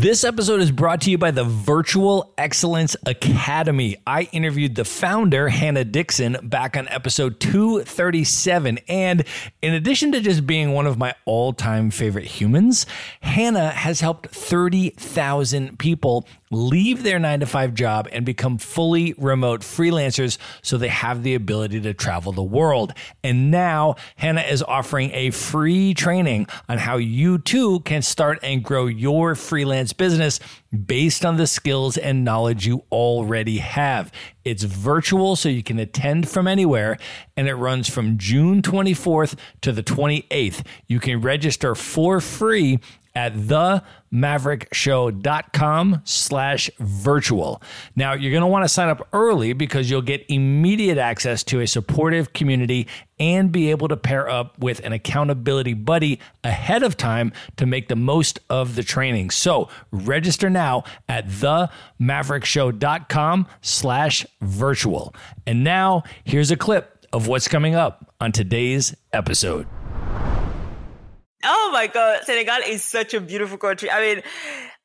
This episode is brought to you by the Virtual Excellence Academy. I interviewed the founder, Hannah Dixon, back on episode 237. And in addition to just being one of my all time favorite humans, Hannah has helped 30,000 people leave their nine to five job and become fully remote freelancers so they have the ability to travel the world. And now Hannah is offering a free training on how you too can start and grow your freelance business based on the skills and knowledge you already have. It's virtual, so you can attend from anywhere, and it runs from June 24th to the 28th. You can register for free at themaverickshow.com slash virtual. Now, you're going to want to sign up early because you'll get immediate access to a supportive community and be able to pair up with an accountability buddy ahead of time to make the most of the training. So register now at themaverickshow.com slash virtual. And now here's a clip of what's coming up on today's episode. Oh my God, Senegal is such a beautiful country. I mean,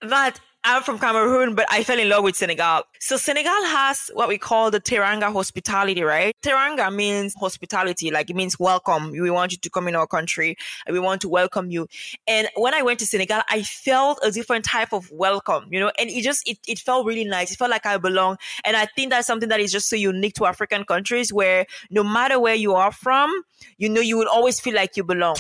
that I'm from Cameroon, but I fell in love with Senegal. So Senegal has what we call the Teranga hospitality, right? Teranga means hospitality, like it means welcome. We want you to come in our country and we want to welcome you. And when I went to Senegal, I felt a different type of welcome, you know, and it just, it, it felt really nice. It felt like I belong. And I think that's something that is just so unique to African countries where no matter where you are from, you know, you will always feel like you belong.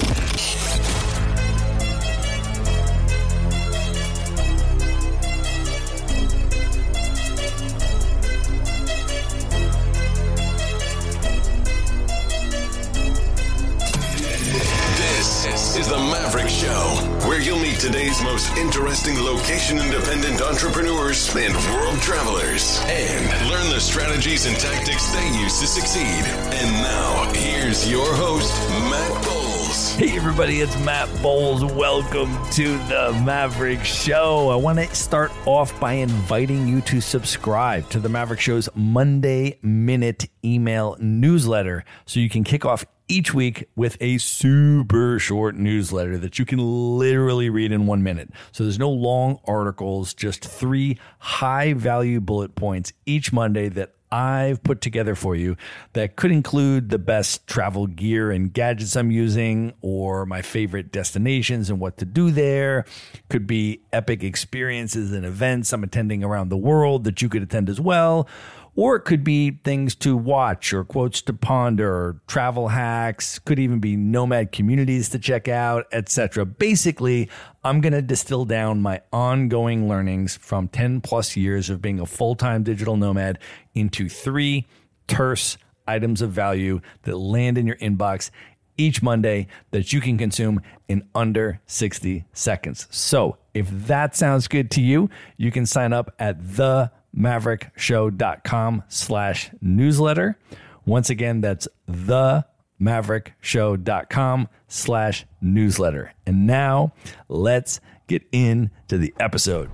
Meet today's most interesting location independent entrepreneurs and world travelers and learn the strategies and tactics they use to succeed. And now, here's your host, Matt Bowles. Hey, everybody, it's Matt Bowles. Welcome to the Maverick Show. I want to start off by inviting you to subscribe to the Maverick Show's Monday Minute email newsletter so you can kick off each week with a super short newsletter that you can literally read in one minute. So there's no long articles, just three high value bullet points each Monday that I've put together for you that could include the best travel gear and gadgets I'm using, or my favorite destinations and what to do there. Could be epic experiences and events I'm attending around the world that you could attend as well or it could be things to watch or quotes to ponder or travel hacks could even be nomad communities to check out etc basically i'm going to distill down my ongoing learnings from 10 plus years of being a full-time digital nomad into three terse items of value that land in your inbox each Monday that you can consume in under 60 seconds. So, if that sounds good to you, you can sign up at the maverickshow.com slash newsletter. Once again, that's the maverickshow.com slash newsletter. And now let's get into the episode.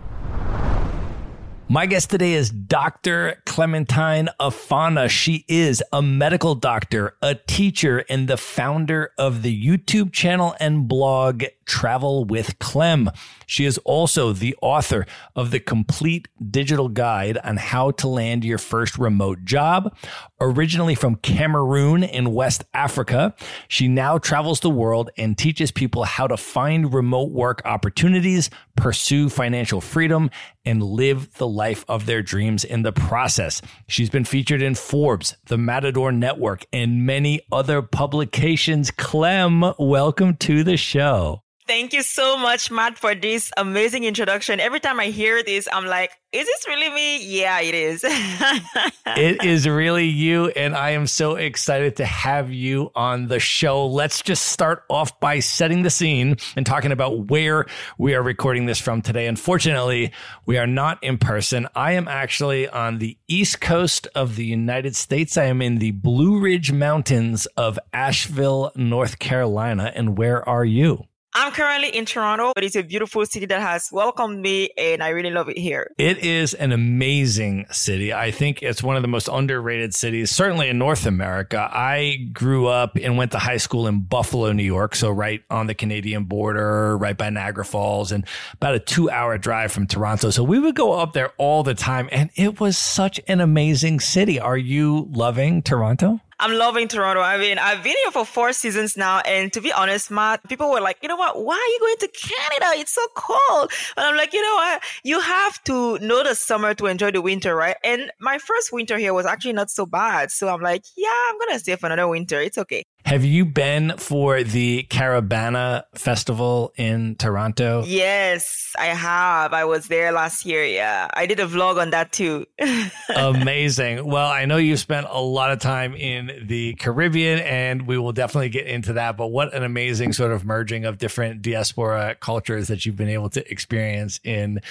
My guest today is Dr. Clementine Affana. She is a medical doctor, a teacher, and the founder of the YouTube channel and blog Travel with Clem. She is also the author of the complete digital guide on how to land your first remote job. Originally from Cameroon in West Africa, she now travels the world and teaches people how to find remote work opportunities, pursue financial freedom, and live the life of their dreams in the process. She's been featured in Forbes, the Matador Network, and many other publications. Clem, welcome to the show. Thank you so much, Matt, for this amazing introduction. Every time I hear this, I'm like, is this really me? Yeah, it is. it is really you. And I am so excited to have you on the show. Let's just start off by setting the scene and talking about where we are recording this from today. Unfortunately, we are not in person. I am actually on the east coast of the United States. I am in the Blue Ridge Mountains of Asheville, North Carolina. And where are you? I'm currently in Toronto, but it's a beautiful city that has welcomed me and I really love it here. It is an amazing city. I think it's one of the most underrated cities, certainly in North America. I grew up and went to high school in Buffalo, New York. So right on the Canadian border, right by Niagara Falls and about a two hour drive from Toronto. So we would go up there all the time and it was such an amazing city. Are you loving Toronto? I'm loving Toronto. I mean, I've been here for four seasons now. And to be honest, Matt, people were like, you know what? Why are you going to Canada? It's so cold. And I'm like, you know what? You have to know the summer to enjoy the winter, right? And my first winter here was actually not so bad. So I'm like, yeah, I'm to stay for another winter. It's okay. Have you been for the Caribana Festival in Toronto? Yes, I have. I was there last year. Yeah. I did a vlog on that too. Amazing. Well, I know you spent a lot of time in the Caribbean and we will definitely get into that. But what an amazing sort of merging of different diaspora cultures that you've been able to experience in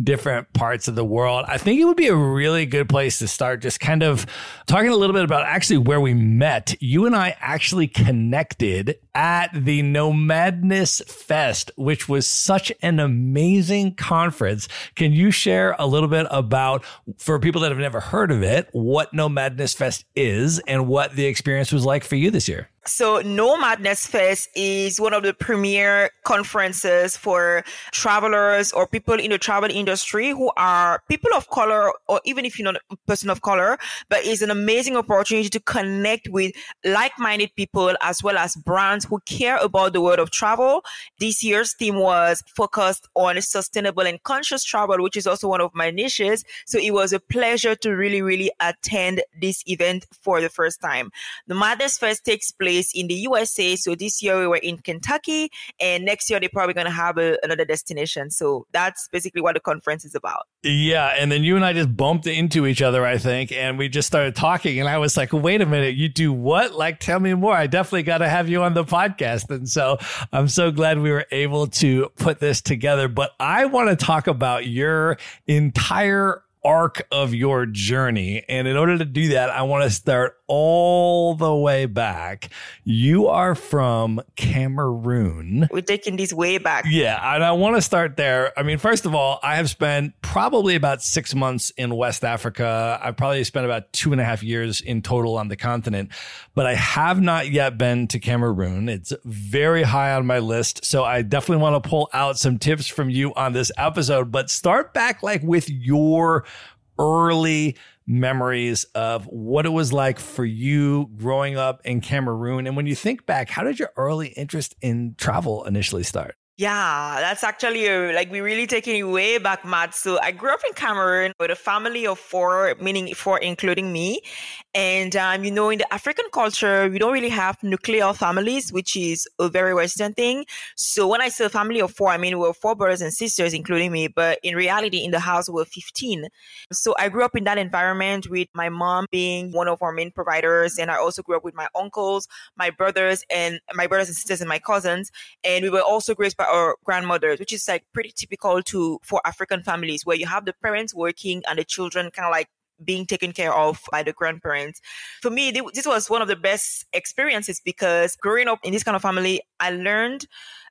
different parts of the world. I think it would be a really good place to start just kind of talking a little bit about actually where we met. You and I actually actually connected at the Nomadness Fest, which was such an amazing conference. Can you share a little bit about, for people that have never heard of it, what Nomadness Fest is and what the experience was like for you this year? So, Nomadness Fest is one of the premier conferences for travelers or people in the travel industry who are people of color, or even if you're not a person of color, but it's an amazing opportunity to connect with like-minded people as well as brands who care about the world of travel. This year's theme was focused on sustainable and conscious travel, which is also one of my niches. So it was a pleasure to really, really attend this event for the first time. Nomadness Fest takes place in the USA. So this year we were in Kentucky, and next year they're probably going to have a, another destination. So that's basically what the conference is about. Yeah. And then you and I just bumped into each other, I think, and we just started talking. And I was like, wait a minute, you do what? Like, tell me more. I definitely got to have you on the podcast. And so I'm so glad we were able to put this together. But I want to talk about your entire arc of your journey. And in order to do that, I want to start all the way back. You are from Cameroon. We're taking these way back. Yeah. And I want to start there. I mean, first of all, I have spent probably about six months in West Africa. I've probably spent about two and a half years in total on the continent, but I have not yet been to Cameroon. It's very high on my list. So I definitely want to pull out some tips from you on this episode, but start back like with your early memories of what it was like for you growing up in Cameroon. And when you think back, how did your early interest in travel initially start? Yeah, that's actually a, like we really taking it way back, Matt. So I grew up in Cameroon with a family of four, meaning four including me. And um, you know, in the African culture, we don't really have nuclear families, which is a very Western thing. So when I say a family of four, I mean we are four brothers and sisters, including me. But in reality, in the house we we're 15. So I grew up in that environment with my mom being one of our main providers, and I also grew up with my uncles, my brothers, and my brothers and sisters, and my cousins. And we were also raised by or grandmothers, which is like pretty typical to for African families where you have the parents working and the children kind of like being taken care of by the grandparents. For me, this was one of the best experiences because growing up in this kind of family, I learned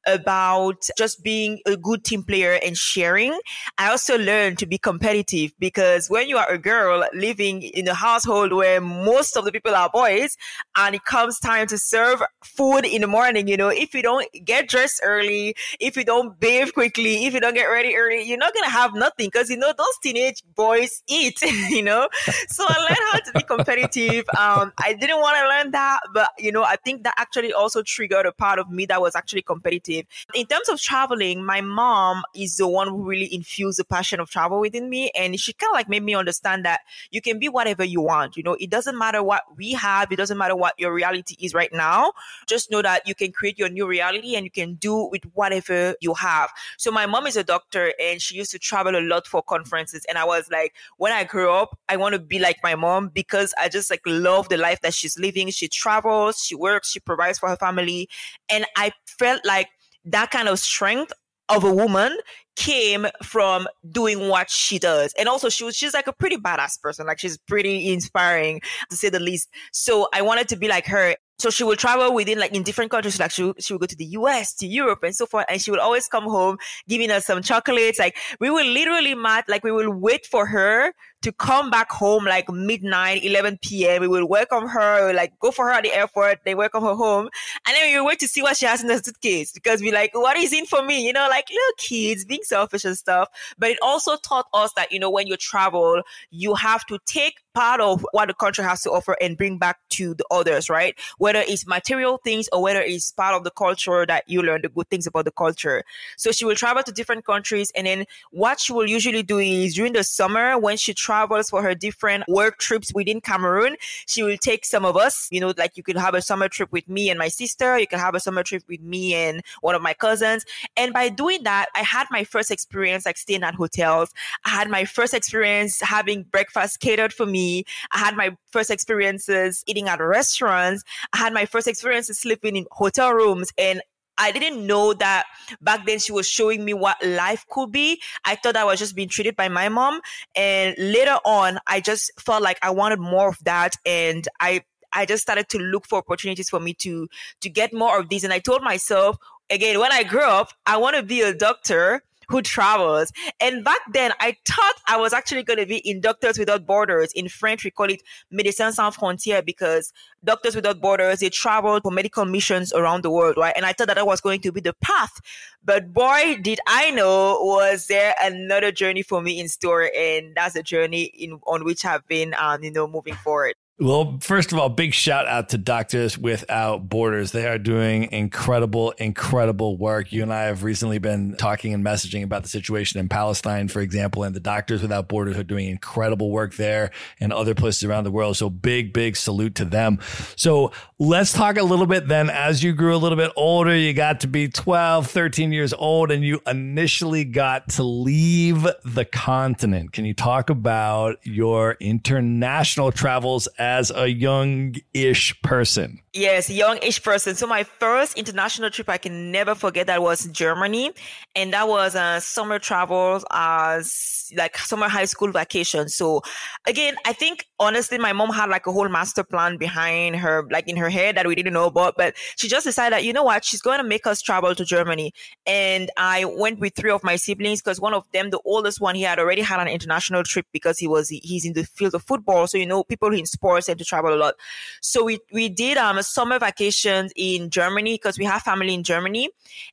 about just being a good team player and sharing. I also learned to be competitive because when you are a girl living in a household where most of the people are boys and it comes time to serve food in the morning, you know, if you don't get dressed early, if you don't bathe quickly, if you don't get ready early, you're not going to have nothing because, you know, those teenage boys eat, you know? So I learned how to be competitive. Um, I didn't want to learn that, but, you know, I think that actually also triggered a part of me that was actually competitive in terms of traveling, my mom is the one who really infused the passion of travel within me. And she kind of like made me understand that you can be whatever you want. You know, it doesn't matter what we have. It doesn't matter what your reality is right now. Just know that you can create your new reality and you can do with whatever you have. So my mom is a doctor and she used to travel a lot for conferences. And I was like, when I grow up, I want to be like my mom because I just like love the life that she's living. She travels, she works, she provides for her family. And I felt like that kind of strength of a woman came from doing what she does. And also she was she's like a pretty badass person. Like she's pretty inspiring to say the least. So I wanted to be like her. So she will travel within like in different countries. Like she she will go to the US, to Europe and so forth. And she will always come home giving us some chocolates. Like we will literally, Matt, like we will wait for her to come back home like midnight, 11 p.m. We will welcome her, like go for her at the airport, they welcome her home. And then we wait to see what she has in the suitcase because we like, what is in for me? You know, like little kids being selfish and stuff. But it also taught us that, you know, when you travel, you have to take part of what the country has to offer and bring back to the others, right? Whether it's material things or whether it's part of the culture that you learn the good things about the culture. So she will travel to different countries. And then what she will usually do is during the summer when she travels for her different work trips within Cameroon, she will take some of us, you know, like you could have a summer trip with me and my sister. You can have a summer trip with me and one of my cousins. And by doing that, I had my first experience like staying at hotels. I had my first experience having breakfast catered for me I had my first experiences eating at restaurants. I had my first experiences sleeping in hotel rooms and I didn't know that back then she was showing me what life could be. I thought I was just being treated by my mom. And later on, I just felt like I wanted more of that. And I, I just started to look for opportunities for me to, to get more of these. And I told myself, again, when I grow up, I want to be a doctor who travels. And back then, I thought I was actually going to be in Doctors Without Borders. In French, we call it Médecins Sans Frontières because Doctors Without Borders, they travel for medical missions around the world, right? And I thought that, that was going to be the path. But boy, did I know, was there another journey for me in store. And that's a journey in on which I've been, um, you know, moving forward. Well, first of all, big shout out to Doctors Without Borders. They are doing incredible, incredible work. You and I have recently been talking and messaging about the situation in Palestine, for example, and the Doctors Without Borders are doing incredible work there and other places around the world. So big, big salute to them. So let's talk a little bit then. As you grew a little bit older, you got to be 12, 13 years old, and you initially got to leave the continent. Can you talk about your international travels? As a young-ish person? Yes, young-ish person. So my first international trip, I can never forget that was Germany, and that was a summer travel as like summer high school vacation. So again, I think honestly, my mom had like a whole master plan behind her, like in her head that we didn't know about, but she just decided that you know what, she's going to make us travel to Germany. And I went with three of my siblings because one of them, the oldest one, he had already had an international trip because he was he's in the field of football. So you know, people in sports tend to travel a lot. So we we did um summer vacations in Germany because we have family in Germany,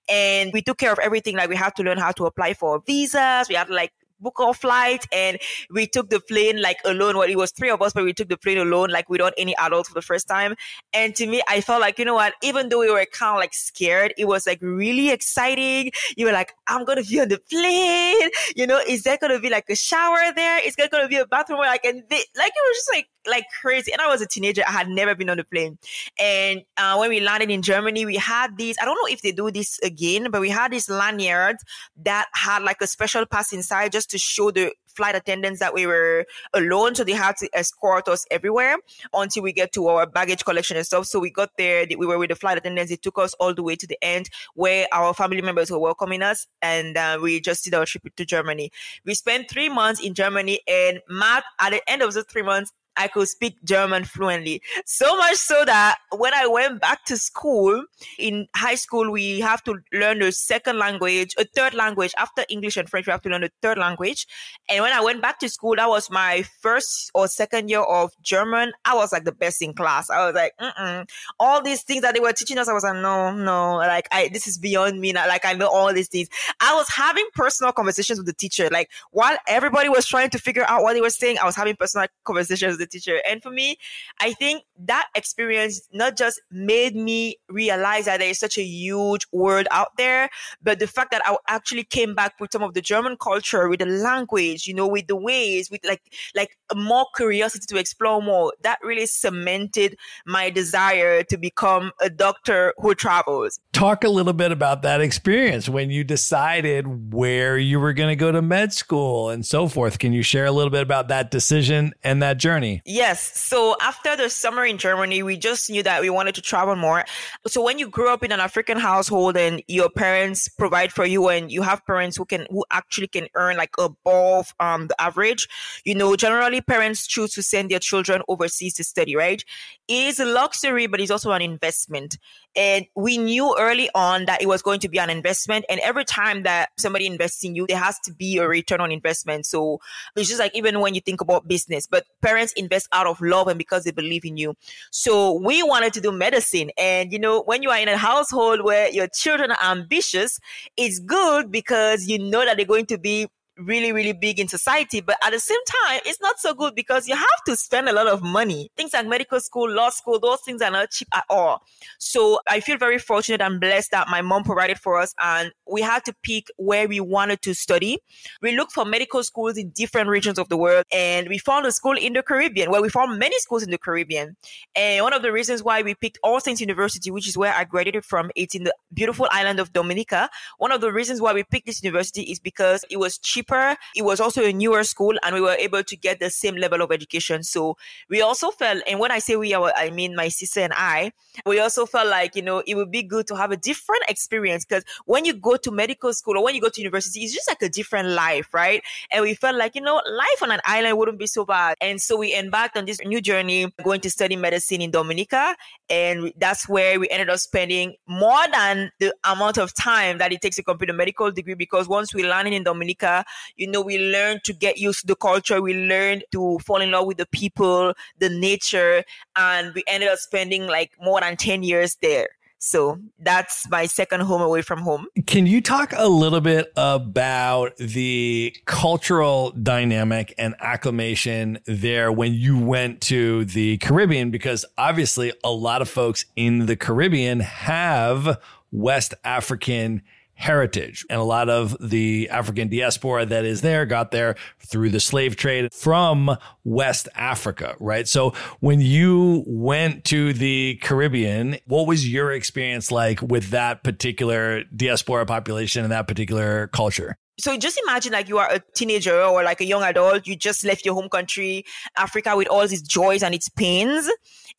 and we took care of everything. Like we had to learn how to apply for visas. We had like book our flight and we took the plane like alone. Well, it was three of us, but we took the plane alone, like without any adults for the first time. And to me, I felt like, you know what, even though we were kind of like scared, it was like really exciting. You were like, I'm going to be on the plane. You know, is there going to be like a shower there? Is there going to be a bathroom where I can, like, it was just like, like crazy. And I was a teenager. I had never been on a plane. And uh, when we landed in Germany, we had these, I don't know if they do this again, but we had this lanyard that had like a special pass inside just to show the flight attendants that we were alone. So they had to escort us everywhere until we get to our baggage collection and stuff. So we got there, we were with the flight attendants. It took us all the way to the end where our family members were welcoming us. And uh, we just did our trip to Germany. We spent three months in Germany and Matt, at the end of the three months, I could speak German fluently. So much so that when I went back to school in high school, we have to learn a second language, a third language. After English and French, we have to learn a third language. And when I went back to school, that was my first or second year of German. I was like the best in class. I was like, Mm-mm. all these things that they were teaching us, I was like, no, no, like I, this is beyond me. Like I know all these things. I was having personal conversations with the teacher. Like while everybody was trying to figure out what they were saying, I was having personal conversations the teacher. And for me, I think that experience not just made me realize that there is such a huge world out there, but the fact that I actually came back with some of the German culture, with the language, you know, with the ways, with like like more curiosity to explore more. That really cemented my desire to become a doctor who travels. Talk a little bit about that experience when you decided where you were going to go to med school and so forth. Can you share a little bit about that decision and that journey? Yes. So after the summer in Germany, we just knew that we wanted to travel more. So when you grow up in an African household and your parents provide for you and you have parents who can who actually can earn like above um the average, you know, generally parents choose to send their children overseas to study, right? It is a luxury, but it's also an investment. And we knew early on that it was going to be an investment. And every time that somebody invests in you, there has to be a return on investment. So it's just like even when you think about business, but parents invest out of love and because they believe in you. So we wanted to do medicine. And you know, when you are in a household where your children are ambitious, it's good because you know that they're going to be really, really big in society. But at the same time, it's not so good because you have to spend a lot of money. Things like medical school, law school, those things are not cheap at all. So I feel very fortunate and blessed that my mom provided for us and we had to pick where we wanted to study. We looked for medical schools in different regions of the world and we found a school in the Caribbean. Well, we found many schools in the Caribbean. And one of the reasons why we picked All Saints University, which is where I graduated from, it's in the beautiful island of Dominica. One of the reasons why we picked this university is because it was cheap cheaper. It was also a newer school and we were able to get the same level of education. So we also felt, and when I say we, I mean my sister and I, we also felt like, you know, it would be good to have a different experience because when you go to medical school or when you go to university, it's just like a different life, right? And we felt like, you know, life on an island wouldn't be so bad. And so we embarked on this new journey going to study medicine in Dominica. And that's where we ended up spending more than the amount of time that it takes to complete a medical degree because once we landed in Dominica, you know, we learn to get used to the culture. We learn to fall in love with the people, the nature, and we ended up spending like more than 10 years there. So that's my second home away from home. Can you talk a little bit about the cultural dynamic and acclimation there when you went to the Caribbean? Because obviously, a lot of folks in the Caribbean have West African heritage. And a lot of the African diaspora that is there got there through the slave trade from West Africa, right? So when you went to the Caribbean, what was your experience like with that particular diaspora population and that particular culture? so just imagine like you are a teenager or like a young adult you just left your home country africa with all its joys and its pains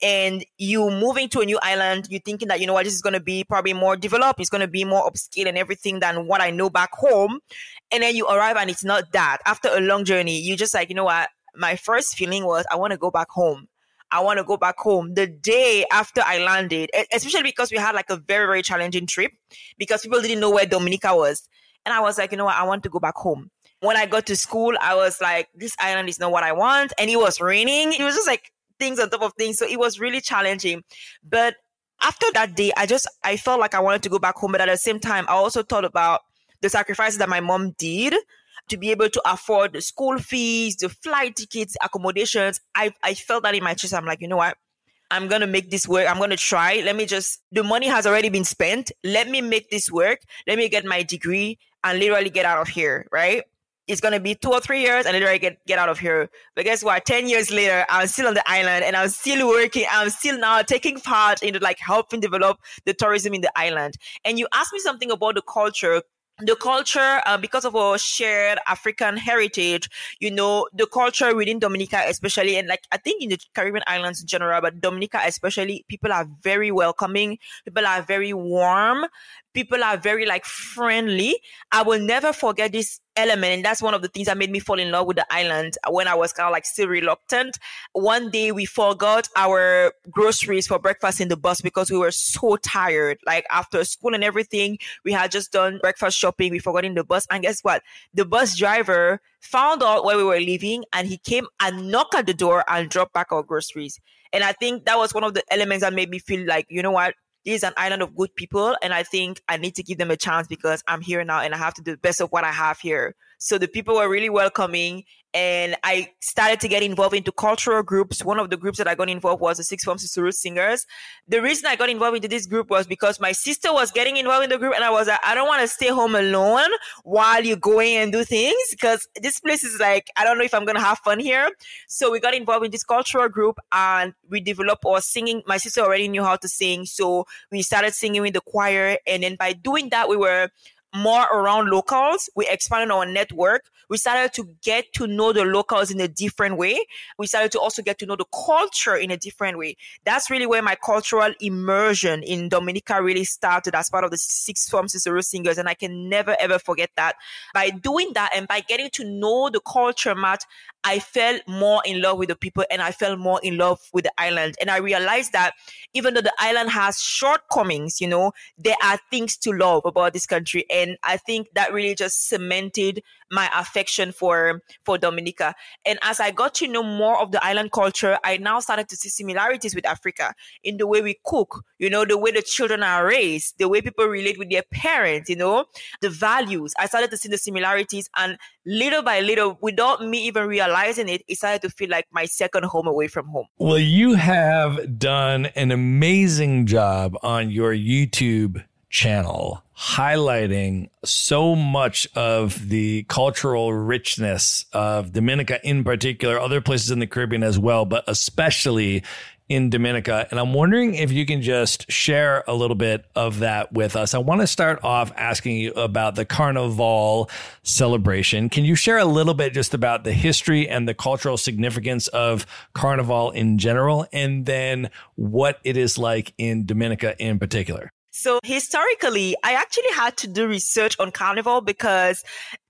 and you moving to a new island you're thinking that you know what this is going to be probably more developed it's going to be more upscale and everything than what i know back home and then you arrive and it's not that after a long journey you just like you know what my first feeling was i want to go back home I want to go back home the day after I landed, especially because we had like a very, very challenging trip because people didn't know where Dominica was. And I was like, you know what? I want to go back home. When I got to school, I was like, this island is not what I want. And it was raining. It was just like things on top of things. So it was really challenging. But after that day, I just, I felt like I wanted to go back home. But at the same time, I also thought about the sacrifices that my mom did to be able to afford the school fees, the flight tickets, accommodations. I, I felt that in my chest. I'm like, you know what? I'm to make this work. I'm to try. Let me just, the money has already been spent. Let me make this work. Let me get my degree and literally get out of here, right? It's gonna be two or three years and literally get, get out of here. But guess what? 10 years later, I'm still on the island and I'm still working. I'm still now taking part in like helping develop the tourism in the island. And you asked me something about the culture the culture, uh, because of our shared African heritage, you know, the culture within Dominica, especially, and like I think in the Caribbean islands in general, but Dominica especially, people are very welcoming. People are very warm people are very like friendly. I will never forget this element. And that's one of the things that made me fall in love with the island when I was kind of like still reluctant. One day we forgot our groceries for breakfast in the bus because we were so tired. Like after school and everything, we had just done breakfast shopping. We forgot in the bus. And guess what? The bus driver found out where we were leaving and he came and knocked at the door and dropped back our groceries. And I think that was one of the elements that made me feel like, you know what? Is an island of good people. And I think I need to give them a chance because I'm here now and I have to do the best of what I have here. So the people were really welcoming and I started to get involved into cultural groups. One of the groups that I got involved was the Six Form Sisterhood Singers. The reason I got involved into this group was because my sister was getting involved in the group and I was like, I don't want to stay home alone while you're going and do things because this place is like, I don't know if I'm to have fun here. So we got involved in this cultural group and we developed our singing. My sister already knew how to sing. So we started singing with the choir. And then by doing that, we were more around locals. We expanded our network. We started to get to know the locals in a different way. We started to also get to know the culture in a different way. That's really where my cultural immersion in Dominica really started as part of the Six Form Sisterhood Singers. And I can never ever forget that. By doing that and by getting to know the culture, Matt, I fell more in love with the people and I fell more in love with the island. And I realized that even though the island has shortcomings, you know, there are things to love about this country. And I think that really just cemented my affection for for Dominica. And as I got to know more of the island culture, I now started to see similarities with Africa in the way we cook, you know, the way the children are raised, the way people relate with their parents, you know, the values. I started to see the similarities and little by little, without me even realizing it, it started to feel like my second home away from home. Well, you have done an amazing job on your YouTube channel highlighting so much of the cultural richness of Dominica in particular, other places in the Caribbean as well, but especially in Dominica. And I'm wondering if you can just share a little bit of that with us. I want to start off asking you about the Carnival celebration. Can you share a little bit just about the history and the cultural significance of Carnival in general, and then what it is like in Dominica in particular? So historically, I actually had to do research on Carnival because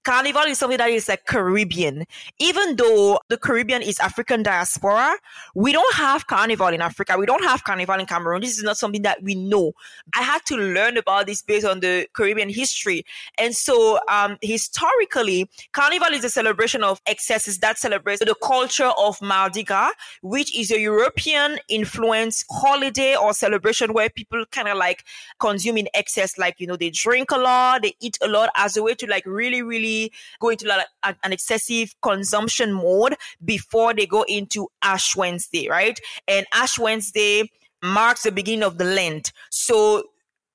Carnival is something that is like Caribbean. Even though the Caribbean is African diaspora, we don't have Carnival in Africa. We don't have Carnival in Cameroon. This is not something that we know. I had to learn about this based on the Caribbean history. And so, um, historically, Carnival is a celebration of excesses that celebrates the culture of Mardi Gras, which is a European influenced holiday or celebration where people kind of like consume in excess. Like, you know, they drink a lot, they eat a lot as a way to like really, really go into like an excessive consumption mode before they go into Ash Wednesday, right? And Ash Wednesday marks the beginning of the Lent. So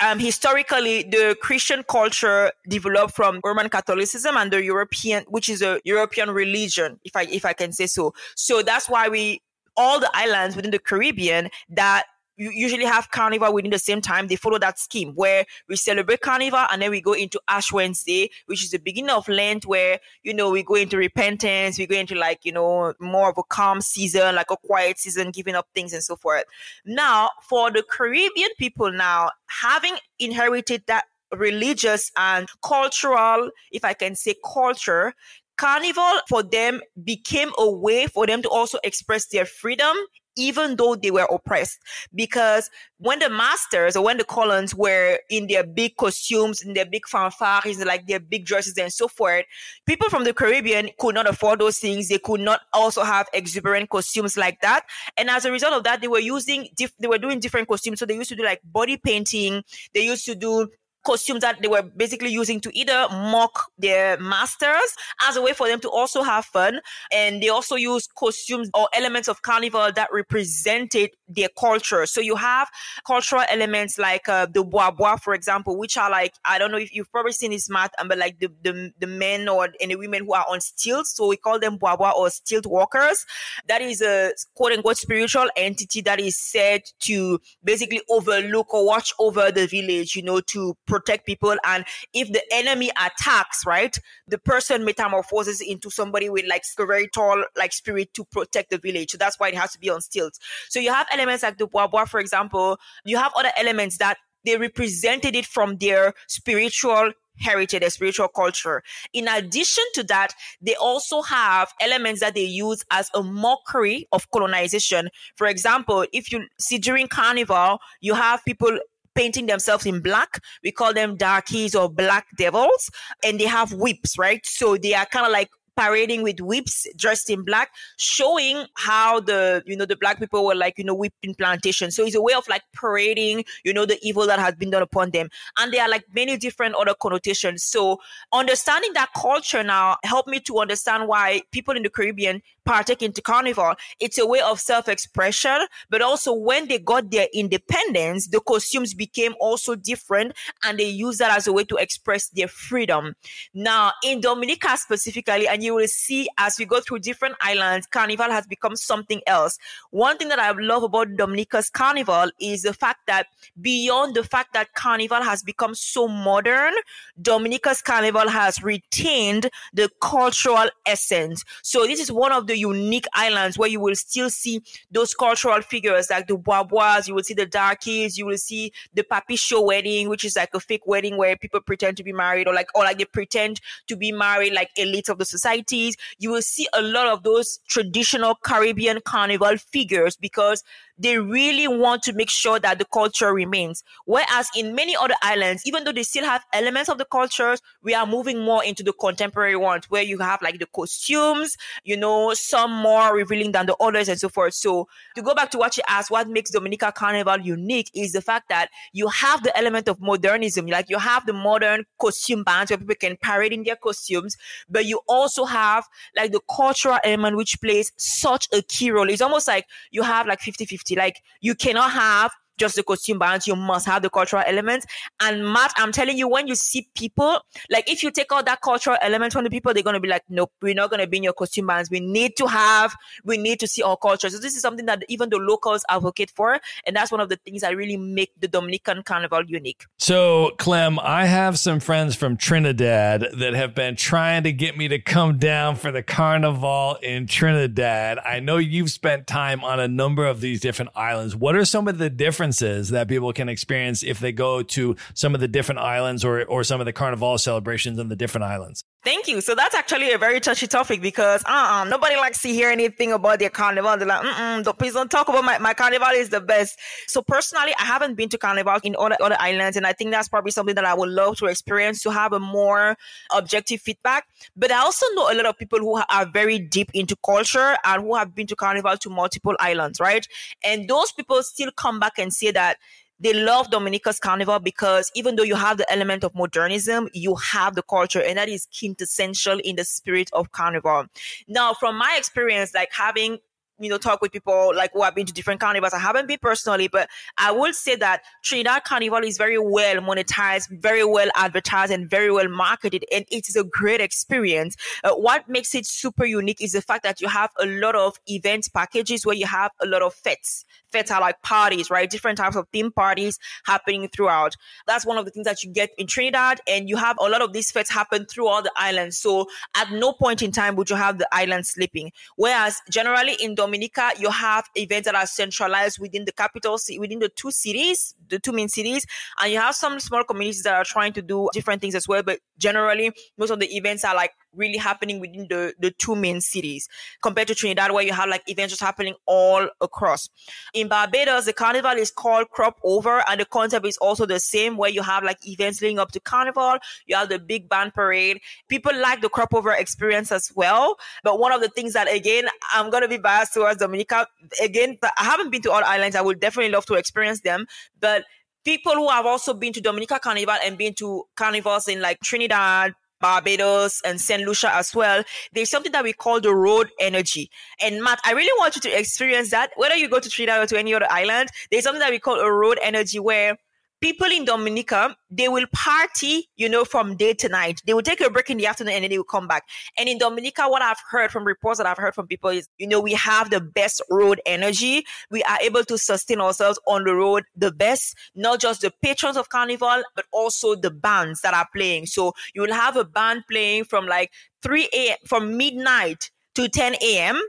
um, historically, the Christian culture developed from Roman Catholicism and the European, which is a European religion, if I if I can say so. So that's why we all the islands within the Caribbean that you usually have carnival within the same time. They follow that scheme where we celebrate carnival and then we go into Ash Wednesday, which is the beginning of Lent, where you know we go into repentance, we go into like you know more of a calm season, like a quiet season, giving up things and so forth. Now, for the Caribbean people, now having inherited that religious and cultural, if I can say culture, carnival for them became a way for them to also express their freedom even though they were oppressed. Because when the masters or when the colons were in their big costumes, in their big fanfares, like their big dresses and so forth, people from the Caribbean could not afford those things. They could not also have exuberant costumes like that. And as a result of that, they were using, diff- they were doing different costumes. So they used to do like body painting. They used to do costumes that they were basically using to either mock their masters as a way for them to also have fun. And they also use costumes or elements of carnival that represented their culture. So you have cultural elements like uh, the bois bois, for example, which are like, I don't know if you've probably seen this Matt, but like the, the, the men or any women who are on stilts. So we call them bois bois or stilt walkers. That is a quote unquote spiritual entity that is said to basically overlook or watch over the village, you know, to protect people. And if the enemy attacks, right, the person metamorphoses into somebody with like very tall like spirit to protect the village. So that's why it has to be on stilts. So you have elements like the bois, for example. You have other elements that they represented it from their spiritual heritage, their spiritual culture. In addition to that, they also have elements that they use as a mockery of colonization. For example, if you see during carnival, you have people painting themselves in black. We call them darkies or black devils, and they have whips, right? So they are kind of like parading with whips dressed in black, showing how the, you know, the black people were like, you know, whipping plantations. So it's a way of like parading, you know, the evil that has been done upon them. And there are like many different other connotations. So understanding that culture now helped me to understand why people in the Caribbean partake into carnival. It's a way of self-expression, but also when they got their independence, the costumes became also different and they use that as a way to express their freedom. Now in Dominica specifically, and and you will see as we go through different islands, Carnival has become something else. One thing that I love about Dominica's Carnival is the fact that beyond the fact that Carnival has become so modern, Dominica's Carnival has retained the cultural essence. So this is one of the unique islands where you will still see those cultural figures like the Bois you will see the darkies, you will see the Papi Show wedding, which is like a fake wedding where people pretend to be married or like or like they pretend to be married like elites of the societies. You will see a lot of those traditional Caribbean carnival figures because they really want to make sure that the culture remains. Whereas in many other islands, even though they still have elements of the cultures, we are moving more into the contemporary ones where you have like the costumes, you know, some more revealing than the others and so forth. So to go back to what you asked, what makes Dominica Carnival unique is the fact that you have the element of modernism. Like you have the modern costume bands where people can parade in their costumes, but you also have like the cultural element which plays such a key role. It's almost like you have like 50 50 like you cannot have just the costume balance. You must have the cultural elements. And Matt, I'm telling you, when you see people, like if you take all that cultural element from the people, they're to be like, nope, we're not to be in your costume balance. We need to have, we need to see our culture. So this is something that even the locals advocate for. And that's one of the things that really make the Dominican Carnival unique. So, Clem, I have some friends from Trinidad that have been trying to get me to come down for the carnival in Trinidad. I know you've spent time on a number of these different islands. What are some of the differences? That people can experience if they go to some of the different islands or, or some of the carnival celebrations in the different islands? Thank you. So that's actually a very touchy topic because uh-uh, nobody likes to hear anything about their carnival. They're like, mm don't, please don't talk about my, my carnival is the best. So personally, I haven't been to carnival in other, other islands. And I think that's probably something that I would love to experience to have a more objective feedback. But I also know a lot of people who are very deep into culture and who have been to carnival to multiple islands, right? And those people still come back and say that they love Dominica's Carnival because even though you have the element of modernism, you have the culture, and that is quintessential in the spirit of Carnival. Now, from my experience, like having you know, talk with people like who have been to different carnivals. I haven't been personally, but I would say that Trinidad Carnival is very well monetized, very well advertised, and very well marketed, and it is a great experience. Uh, what makes it super unique is the fact that you have a lot of event packages where you have a lot of fetes. Fetes are like parties, right? Different types of theme parties happening throughout. That's one of the things that you get in Trinidad, and you have a lot of these fetes happen throughout the island. So at no point in time would you have the island sleeping. Whereas generally in Dominica, you have events that are centralized within the capital, within the two cities, the two main cities, and you have some small communities that are trying to do different things as well. But generally, most of the events are like really happening within the, the two main cities compared to Trinidad, where you have like events just happening all across. In Barbados, the carnival is called Crop Over, and the concept is also the same, where you have like events leading up to carnival, you have the big band parade. People like the Crop Over experience as well. But one of the things that, again, I'm going to be biased towards Dominica. Again, I haven't been to all islands. I would definitely love to experience them. But people who have also been to Dominica Carnival and been to carnivals in like Trinidad, Barbados and St. Lucia as well, there's something that we call the road energy. And Matt, I really want you to experience that. Whether you go to Trinidad or to any other island, there's something that we call a road energy where people in Dominica, they will party, you know, from day to night. They will take a break in the afternoon and then they will come back. And in Dominica, what I've heard from reports that I've heard from people is, you know, we have the best road energy. We are able to sustain ourselves on the road the best, not just the patrons of Carnival, but also the bands that are playing. So you will have a band playing from like 3 a.m. from midnight to 10 a.m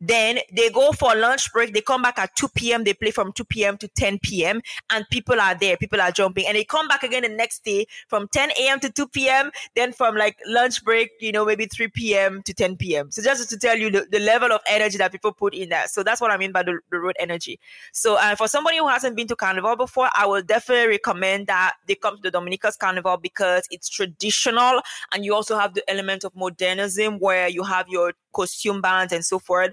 then they go for lunch break. They come back at 2 p.m. They play from 2 p.m. to 10 p.m. and people are there. People are jumping and they come back again the next day from 10 a.m. to 2 p.m. Then from like lunch break, you know, maybe 3 p.m. to 10 p.m. So just to tell you the, the level of energy that people put in that. So that's what I mean by the, the road energy. So uh, for somebody who hasn't been to Carnival before, I will definitely recommend that they come to the Dominica's Carnival because it's traditional and you also have the element of modernism where you have your costume bands and so forth.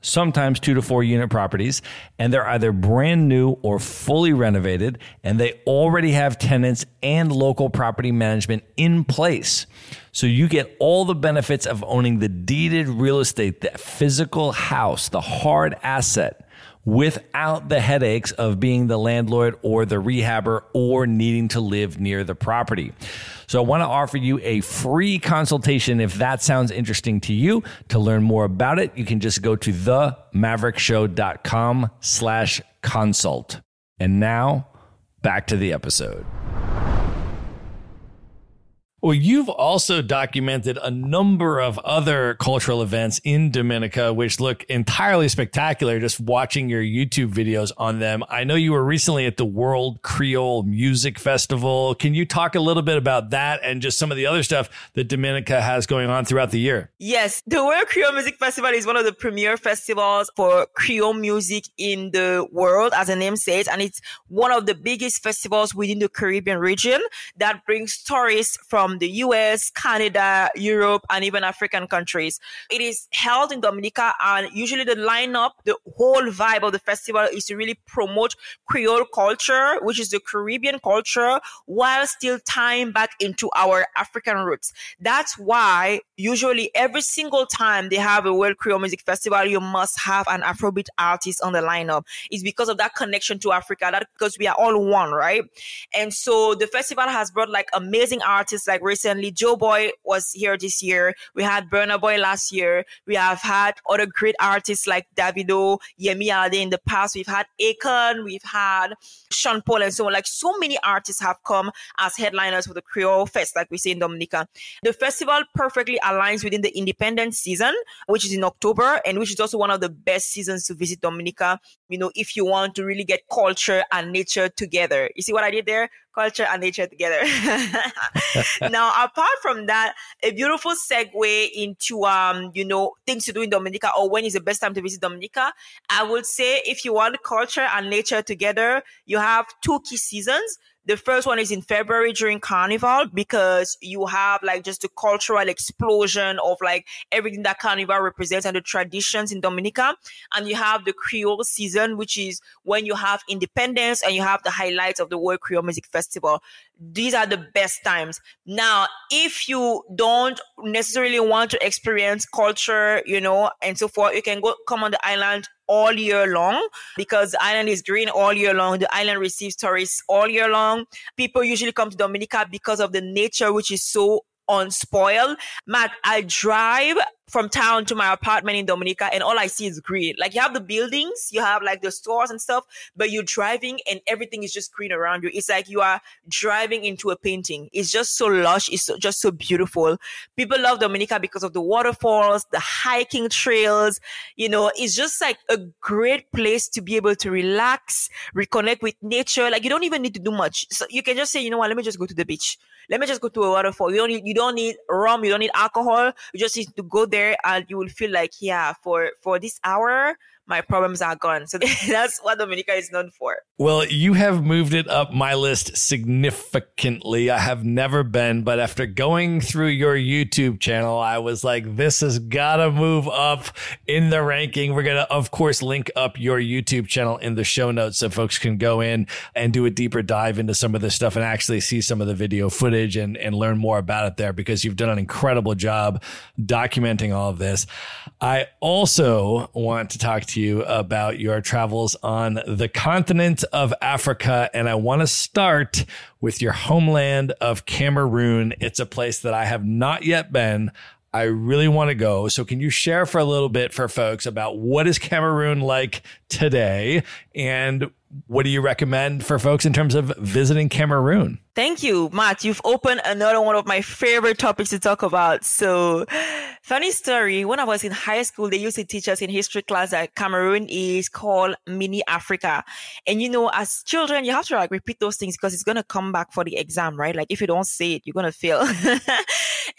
sometimes two to four unit properties, and they're either brand new or fully renovated, and they already have tenants and local property management in place. So you get all the benefits of owning the deeded real estate, the physical house, the hard asset without the headaches of being the landlord or the rehabber or needing to live near the property. So I want to offer you a free consultation if that sounds interesting to you. To learn more about it, you can just go to themaverickshow.com slash consult. And now back to the episode. Well, you've also documented a number of other cultural events in Dominica, which look entirely spectacular just watching your YouTube videos on them. I know you were recently at the World Creole Music Festival. Can you talk a little bit about that and just some of the other stuff that Dominica has going on throughout the year? Yes, the World Creole Music Festival is one of the premier festivals for Creole music in the world, as the name says, and it's one of the biggest festivals within the Caribbean region that brings tourists from from the US, Canada, Europe, and even African countries. It is held in Dominica, and usually the lineup, the whole vibe of the festival is to really promote Creole culture, which is the Caribbean culture, while still tying back into our African roots. That's why usually every single time they have a World Creole Music Festival, you must have an Afrobeat artist on the lineup. It's because of that connection to Africa, that because we are all one, right? And so the festival has brought like amazing artists like like recently, Joeboy was here this year. We had Burna Boy last year. We have had other great artists like Davido, Yemi Alade in the past. We've had Akon, we've had Sean Paul, and so on. Like so many artists have come as headliners for the Creole Fest, like we say in Dominica. The festival perfectly aligns within the independent season, which is in October, and which is also one of the best seasons to visit Dominica. You know, if you want to really get culture and nature together. You see what I did there? Culture and nature together. now, apart from that, a beautiful segue into um, you know, things to do in Dominica or when is the best time to visit Dominica. I would say if you want culture and nature together, you have two key seasons. The first one is in February during Carnival because you have like just the cultural explosion of like everything that Carnival represents and the traditions in Dominica. And you have the Creole season, which is when you have independence and you have the highlights of the World Creole Music Festival. These are the best times. Now, if you don't necessarily want to experience culture, you know, and so forth, you can go come on the island all year long because the island is green all year long. The island receives tourists all year long. People usually come to Dominica because of the nature, which is so unspoiled. Matt, I drive from town to my apartment in Dominica and all I see is green. Like you have the buildings, you have like the stores and stuff, but you're driving and everything is just green around you. It's like you are driving into a painting. It's just so lush. It's so, just so beautiful. People love Dominica because of the waterfalls, the hiking trails. You know, it's just like a great place to be able to relax, reconnect with nature. Like you don't even need to do much. So you can just say, you know what, let me just go to the beach. Let me just go to a waterfall. You don't need, you don't need rum. You don't need alcohol. You just need to go there and you will feel like, yeah, for for this hour, my problems are gone. So that's what Dominica is known for. Well, you have moved it up my list significantly. I have never been, but after going through your YouTube channel, I was like, this has got to move up in the ranking. We're going to, of course, link up your YouTube channel in the show notes so folks can go in and do a deeper dive into some of this stuff and actually see some of the video footage and, and learn more about it there because you've done an incredible job documenting all of this. I also want to talk to you about your travels on the continent of Africa. And I want to start with your homeland of Cameroon. It's a place that I have not yet been. I really want to go. So can you share for a little bit for folks about what is Cameroon like today and what do you recommend for folks in terms of visiting Cameroon? Thank you, Matt. You've opened another one of my favorite topics to talk about. So, funny story. When I was in high school, they used to teach us in history class that Cameroon is called mini Africa. And you know, as children, you have to like repeat those things because it's going to come back for the exam, right? Like if you don't say it, you're going to fail.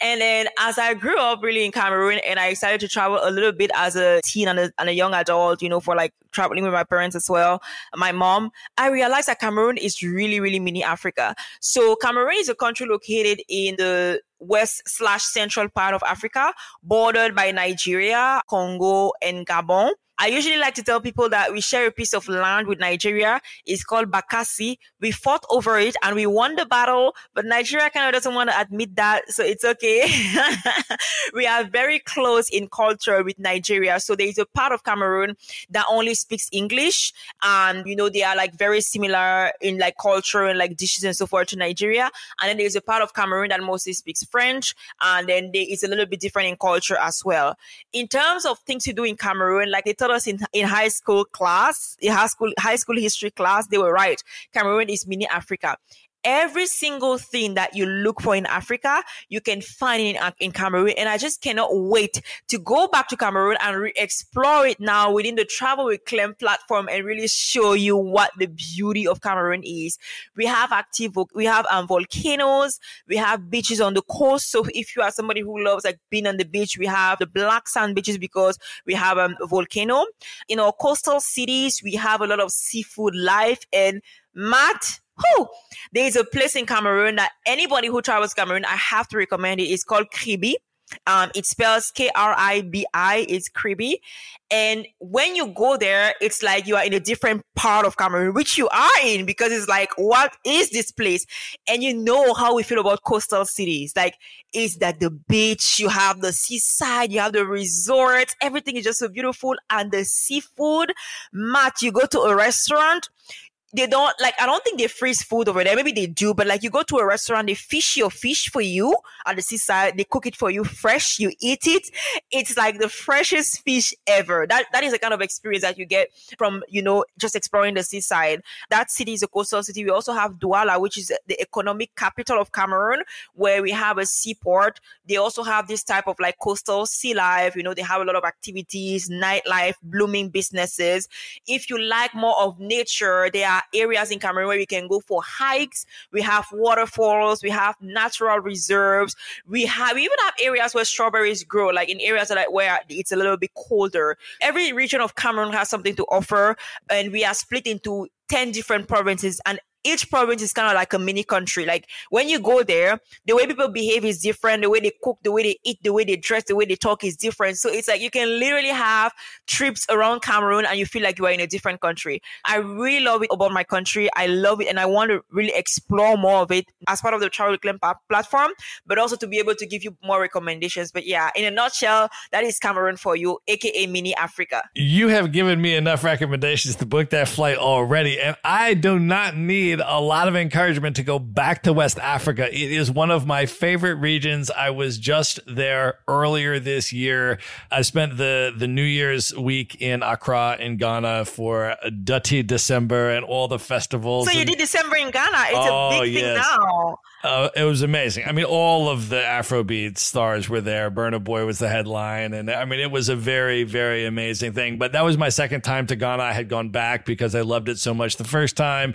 and then as I grew up really in Cameroon and I started to travel a little bit as a teen and a, and a young adult, you know, for like traveling with my parents as well, my mom, I realized that Cameroon is really, really mini Africa. So Cameroon is a country located in the west slash central part of Africa, bordered by Nigeria, Congo, and Gabon. I usually like to tell people that we share a piece of land with Nigeria. It's called Bakassi. We fought over it and we won the battle, but Nigeria kind of doesn't want to admit that. So it's okay. we are very close in culture with Nigeria. So there is a part of Cameroon that only speaks English. And, you know, they are like very similar in like culture and like dishes and so forth to Nigeria. And then there's a part of Cameroon that mostly speaks French. And then there is a little bit different in culture as well. In terms of things to do in Cameroon, like they taught us in, in high school class, in high school, high school history class, they were right. Cameroon is mini Africa every single thing that you look for in Africa, you can find in, in Cameroon. And I just cannot wait to go back to Cameroon and re- explore it now within the Travel with Clem platform and really show you what the beauty of Cameroon is. We have active, we have um, volcanoes, we have beaches on the coast. So if you are somebody who loves like being on the beach, we have the black sand beaches because we have um, a volcano. In our coastal cities, we have a lot of seafood life and Matt, Whew. There is a place in Cameroon that anybody who travels Cameroon, I have to recommend it. It's called Kribi. Um, it spells K R I B I. It's Kribi. And when you go there, it's like you are in a different part of Cameroon, which you are in because it's like, what is this place? And you know how we feel about coastal cities. Like, is that the beach? You have the seaside, you have the resorts, everything is just so beautiful. And the seafood, Matt, you go to a restaurant, they don't like I don't think they freeze food over there. Maybe they do, but like you go to a restaurant, they fish your fish for you at the seaside, they cook it for you fresh, you eat it. It's like the freshest fish ever. That that is the kind of experience that you get from, you know, just exploring the seaside. That city is a coastal city. We also have Douala, which is the economic capital of Cameroon, where we have a seaport. They also have this type of like coastal sea life. You know, they have a lot of activities, nightlife, blooming businesses. If you like more of nature, they are areas in Cameroon where we can go for hikes. We have waterfalls. We have natural reserves. We have we even have areas where strawberries grow, like in areas that where it's a little bit colder. Every region of Cameroon has something to offer, and we are split into 10 different provinces and each province is kind of like a mini country. Like when you go there, the way people behave is different. The way they cook, the way they eat, the way they dress, the way they talk is different. So it's like you can literally have trips around Cameroon and you feel like you are in a different country. I really love it about my country. I love it and I want to really explore more of it as part of the Travel Clem platform, but also to be able to give you more recommendations. But yeah, in a nutshell, that is Cameroon for you, aka mini Africa. You have given me enough recommendations to book that flight already, and I do not need need a lot of encouragement to go back to West Africa. It is one of my favorite regions. I was just there earlier this year. I spent the, the New Year's week in Accra in Ghana for Dutty December and all the festivals. So you and, did December in Ghana. It's oh, a big yes. thing now. Uh, it was amazing. I mean, all of the Afrobeat stars were there. Burna Boy was the headline. And I mean, it was a very, very amazing thing. But that was my second time to Ghana. I had gone back because I loved it so much the first time.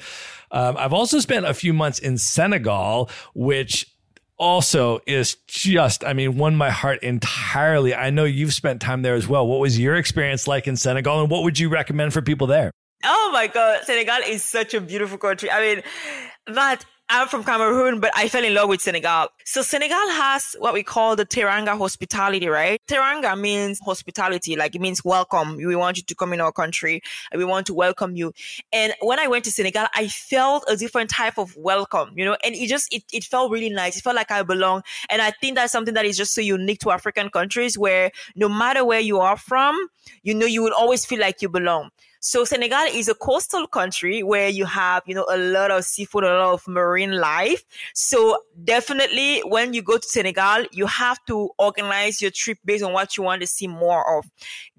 Um, I've also spent a few months in Senegal, which also is just, I mean, won my heart entirely. I know you've spent time there as well. What was your experience like in Senegal and what would you recommend for people there? Oh my God. Senegal is such a beautiful country. I mean, that I'm from Cameroon, but I fell in love with Senegal. So Senegal has what we call the Teranga hospitality, right? Teranga means hospitality, like it means welcome. We want you to come in our country and we want to welcome you. And when I went to Senegal, I felt a different type of welcome, you know, and it just, it, it felt really nice. It felt like I belong. And I think that's something that is just so unique to African countries where no matter where you are from, you know, you will always feel like you belong. So Senegal is a coastal country where you have, you know, a lot of seafood, a lot of marine life. So definitely when you go to Senegal, you have to organize your trip based on what you want to see more of.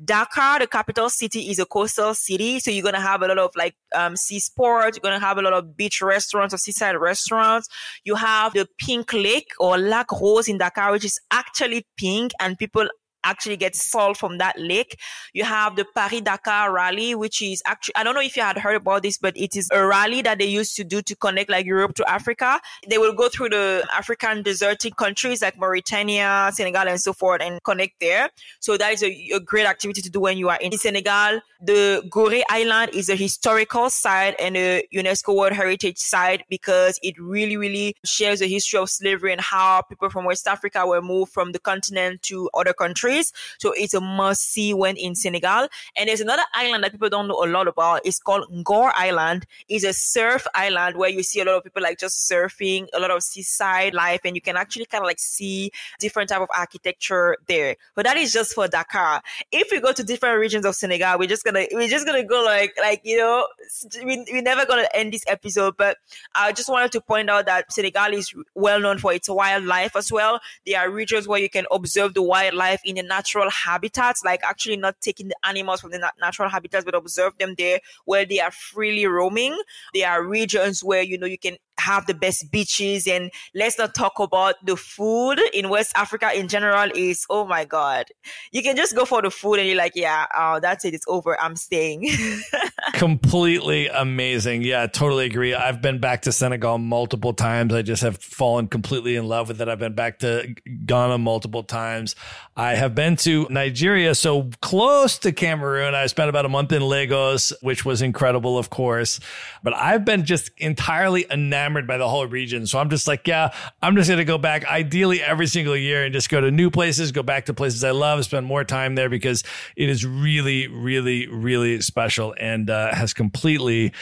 Dakar, the capital city, is a coastal city. So you're going to have a lot of like um, sea sports. You're going to have a lot of beach restaurants or seaside restaurants. You have the pink lake or Lac Rose in Dakar, which is actually pink and people actually gets salt from that lake. You have the Paris Dakar rally, which is actually, I don't know if you had heard about this, but it is a rally that they used to do to connect like Europe to Africa. They will go through the African desertic countries like Mauritania, Senegal, and so forth and connect there. So that is a, a great activity to do when you are in Senegal. The Gorée Island is a historical site and a UNESCO World Heritage Site because it really, really shares the history of slavery and how people from West Africa were moved from the continent to other countries countries. So it's a must see when in Senegal. And there's another island that people don't know a lot about. It's called Ngor Island. It's a surf island where you see a lot of people like just surfing, a lot of seaside life, and you can actually kind of like see different type of architecture there. But that is just for Dakar. If we go to different regions of Senegal, we're just gonna we're just gonna go like like you know we, we're never gonna end this episode. But I just wanted to point out that Senegal is well known for its wildlife as well. There are regions where you can observe the wildlife in the natural habitats, like actually not taking the animals from the natural habitats, but observe them there where they are freely roaming. There are regions where you know you can have the best beaches and let's not talk about the food in West Africa in general is oh my god. You can just go for the food and you're like, yeah, oh, that's it, it's over. I'm staying. completely amazing. Yeah, totally agree. I've been back to Senegal multiple times. I just have fallen completely in love with it. I've been back to Ghana multiple times. I have been to Nigeria, so close to Cameroon. I spent about a month in Lagos, which was incredible, of course. But I've been just entirely enamored by the whole region. So I'm just like, yeah, I'm just going to go back ideally every single year and just go to new places, go back to places I love, spend more time there because it is really, really, really special and uh, has completely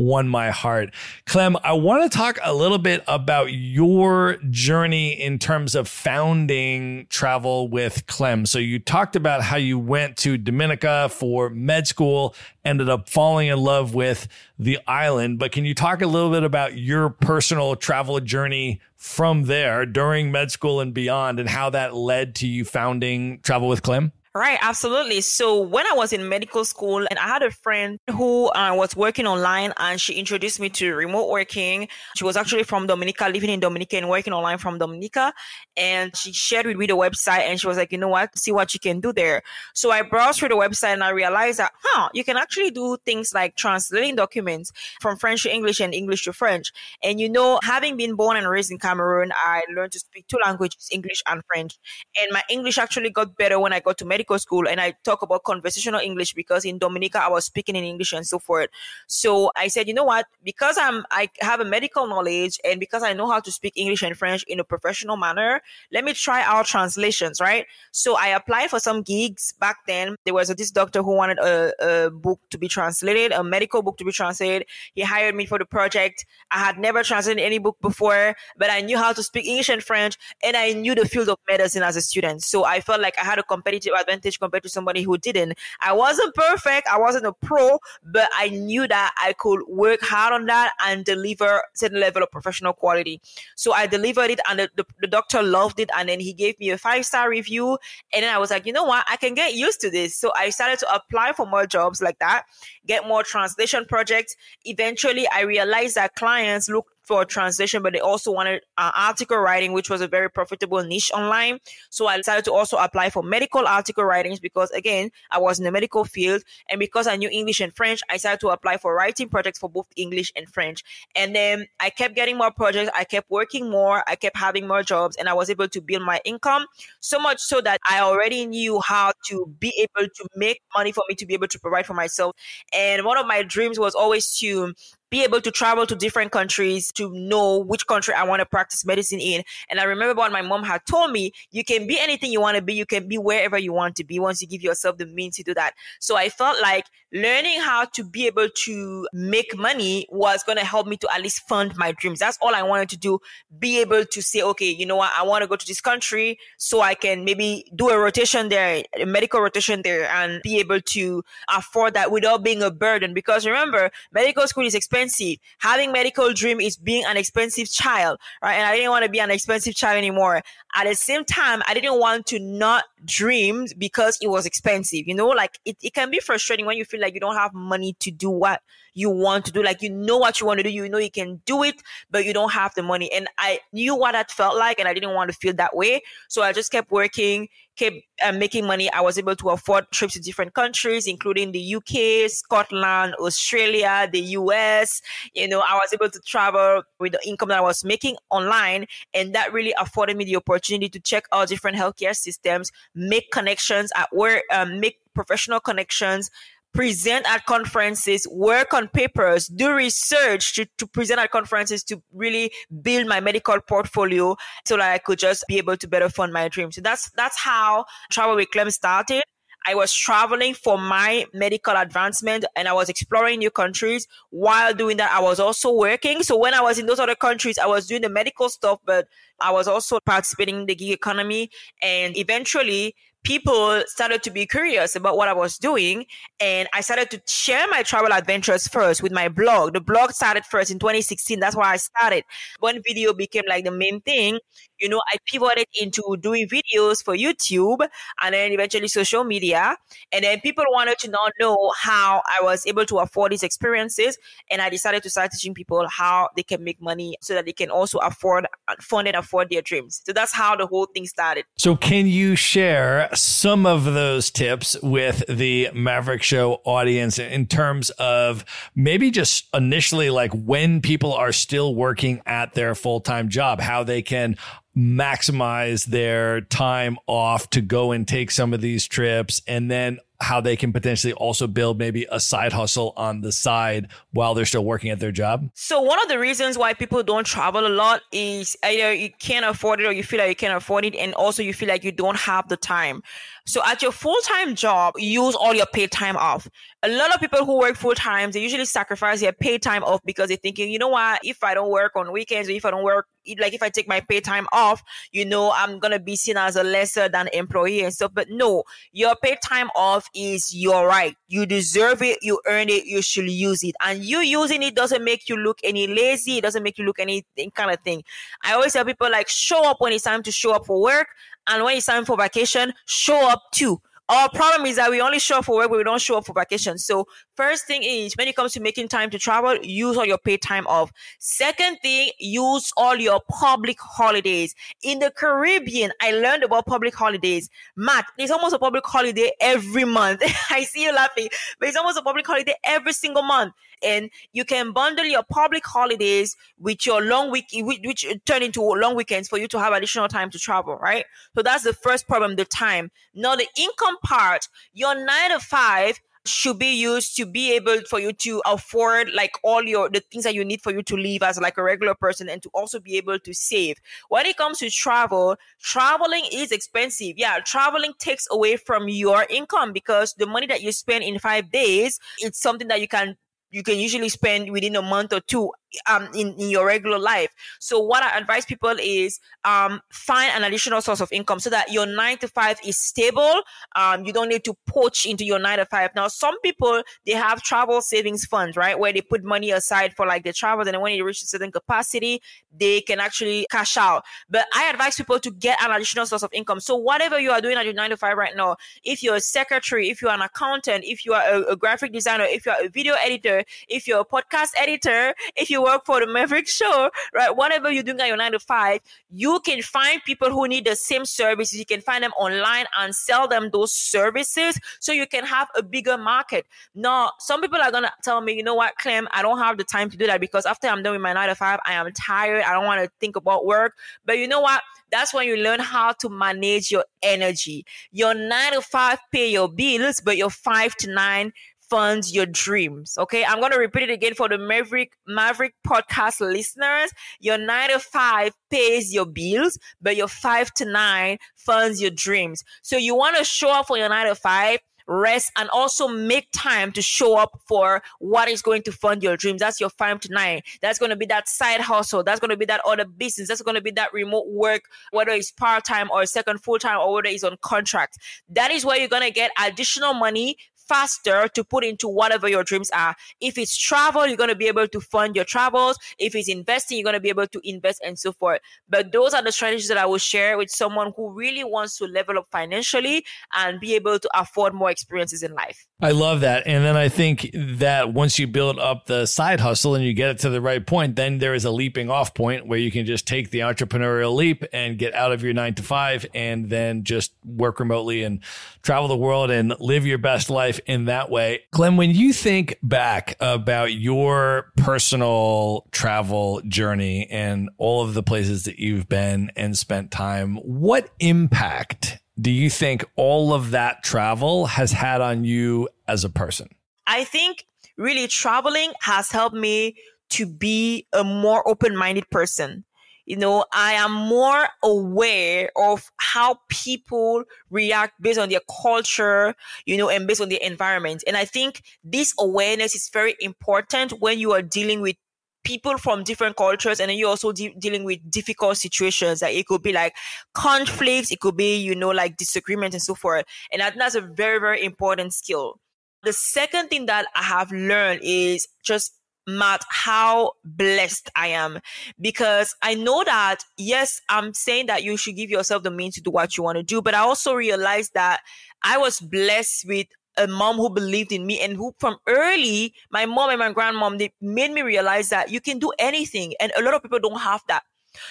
won my heart. Clem, I want to talk a little bit about your journey in terms of founding Travel with Clem. So you talked about how you went to Dominica for med school, ended up falling in love with the island, but can you talk a little bit about your personal travel journey from there during med school and beyond and how that led to you founding Travel with Clem? Right, absolutely. So when I was in medical school and I had a friend who uh, was working online and she introduced me to remote working. She was actually from Dominica, living in Dominica and working online from Dominica. And she shared with me the website and she was like, you know what, see what you can do there. So I browsed through the website and I realized that, huh, you can actually do things like translating documents from French to English and English to French. And you know, having been born and raised in Cameroon, I learned to speak two languages, English and French. And my English actually got better when I got to medical medical school and I talk about conversational English because in Dominica I was speaking in English and so forth. So I said, you know what? Because I'm I have a medical knowledge and because I know how to speak English and French in a professional manner, let me try out translations, right? So I applied for some gigs back then. There was this doctor who wanted a, a book to be translated, a medical book to be translated. He hired me for the project. I had never translated any book before, but I knew how to speak English and French and I knew the field of medicine as a student. So I felt like I had a competitive advantage advantage compared to somebody who didn't. I wasn't perfect. I wasn't a pro, but I knew that I could work hard on that and deliver certain level of professional quality. So I delivered it and the, the, the doctor loved it. And then he gave me a five star review. And then I was like, you know what? I can get used to this. So I started to apply for more jobs like that, get more translation projects. Eventually I realized that clients look for translation, but they also wanted uh, article writing, which was a very profitable niche online. So I decided to also apply for medical article writings because, again, I was in the medical field. And because I knew English and French, I decided to apply for writing projects for both English and French. And then I kept getting more projects. I kept working more. I kept having more jobs and I was able to build my income so much so that I already knew how to be able to make money for me to be able to provide for myself. And one of my dreams was always to be able to travel to different countries to know which country I want to practice medicine in. And I remember what my mom had told me, you can be anything you want to be. You can be wherever you want to be once you give yourself the means to do that. So I felt like learning how to be able to make money was going to help me to at least fund my dreams. That's all I wanted to do. Be able to say, okay, you know what? I want to go to this country so I can maybe do a rotation there, a medical rotation there and be able to afford that without being a burden. Because remember, medical school is expensive expensive. Having medical dream is being an expensive child, right? And I didn't want to be an expensive child anymore. At the same time, I didn't want to not dream because it was expensive. You know, like it, it can be frustrating when you feel like you don't have money to do what you want to do. Like you know what you want to do, you know you can do it, but you don't have the money. And I knew what that felt like, and I didn't want to feel that way. So I just kept working, kept uh, making money. I was able to afford trips to different countries, including the UK, Scotland, Australia, the US. You know, I was able to travel with the income that I was making online, and that really afforded me the opportunity to check out different healthcare systems, make connections at work, um, make professional connections present at conferences, work on papers, do research to, to present at conferences to really build my medical portfolio so that I could just be able to better fund my dreams. So that's that's how Travel with Clem started. I was traveling for my medical advancement and I was exploring new countries. While doing that, I was also working. So when I was in those other countries, I was doing the medical stuff, but I was also participating in the gig economy. And eventually, people started to be curious about what I was doing. And I started to share my travel adventures first with my blog. The blog started first in 2016. That's why I started. One video became like the main thing, you know, I pivoted into doing videos for YouTube and then eventually social media. And then people wanted to now know how I was able to afford these experiences. And I decided to start teaching people how they can make money so that they can also afford, fund and afford their dreams. So that's how the whole thing started. So can you share some of those tips with the Maverick Show audience in terms of maybe just initially like when people are still working at their full-time job, how they can maximize their time off to go and take some of these trips. And then how they can potentially also build maybe a side hustle on the side while they're still working at their job? So one of the reasons why people don't travel a lot is either you can't afford it or you feel like you can't afford it and also you feel like you don't have the time. So at your full-time job, use all your paid time off. A lot of people who work full time, they usually sacrifice their paid time off because they're thinking, you know what, if I don't work on weekends or if I don't work, like if I take my paid time off, you know, I'm gonna be seen as a lesser than employee and stuff. But no, your paid time off is your right. You deserve it, you earn it, you should use it. And you using it doesn't make you look any lazy, it doesn't make you look any kind of thing. I always tell people like show up when it's time to show up for work and when it's time for vacation, show up too. Our problem is that we only show up for work, but we don't show up for vacation. So first thing is when it comes to making time to travel, use all your paid time off. Second thing, use all your public holidays. In the Caribbean, I learned about public holidays. Matt, it's almost a public holiday every month. I see you laughing, but it's almost a public holiday every single month and you can bundle your public holidays with your long week, which turn into long weekends for you to have additional time to travel, right? So that's the first problem, the time. Now the income part, your nine to five should be used to be able for you to afford like all your the things that you need for you to live as like a regular person and to also be able to save when it comes to travel traveling is expensive yeah traveling takes away from your income because the money that you spend in five days it's something that you can you can usually spend within a month or two um, in, in your regular life. So what I advise people is um, find an additional source of income so that your nine to five is stable. Um, you don't need to poach into your nine to five. Now, some people, they have travel savings funds, right? Where they put money aside for like the travel and when they reach a certain capacity, they can actually cash out. But I advise people to get an additional source of income. So whatever you are doing at your nine to five right now, if you're a secretary, if you're an accountant, if you are a, a graphic designer, if you're a video editor, if you're a podcast editor, if you work for the Maverick Show, right? Whatever you're doing at your nine to five, you can find people who need the same services. You can find them online and sell them those services so you can have a bigger market. Now, some people are gonna tell me, you know what, Clem, I don't have the time to do that because after I'm done with my nine to five, I am tired. I don't want to think about work. But you know what? That's when you learn how to manage your energy. Your nine to five pay your bills, but your five to nine funds your dreams. Okay. I'm going to repeat it again for the Maverick, Maverick podcast listeners. Your nine to five pays your bills, but your five to nine funds your dreams. So you want to show up for your nine to five rest and also make time to show up for what is going to fund your dreams. That's your five to nine. That's going to be that side hustle. That's going to be that other business. That's going to be that remote work, whether it's part time or second full time or whether it's on contract. That is where you're going to get additional money faster to put into whatever your dreams are. If it's travel, you're going to be able to fund your travels. If it's investing, you're going to be able to invest and so forth. But those are the strategies that I will share with someone who really wants to level up financially and be able to afford more experiences in life. I love that. And then I think that once you build up the side hustle and you get it to the right point, then there is a leaping off point where you can just take the entrepreneurial leap and get out of your nine to five and then just work remotely and travel the world and live your best life in that way. Clem, when you think back about your personal travel journey and all of the places that you've been and spent time, what impact do you think all of that travel has had on you as a person? I think really traveling has helped me to be a more open minded person. You know, I am more aware of how people react based on their culture, you know, and based on their environment. And I think this awareness is very important when you are dealing with people from different cultures and then you're also de- dealing with difficult situations. Like it could be like conflicts it could be you know like disagreement and so forth. And I think that's a very very important skill. The second thing that i have learned is just Matt, how blessed I am. Because I know that, yes, I'm saying that you should give yourself the means to do what you want to do, but I also realized that I was blessed with a mom who believed in me and who from early, my mom and my grandmom, they made me realize that you can do anything. And a lot of people don't have that.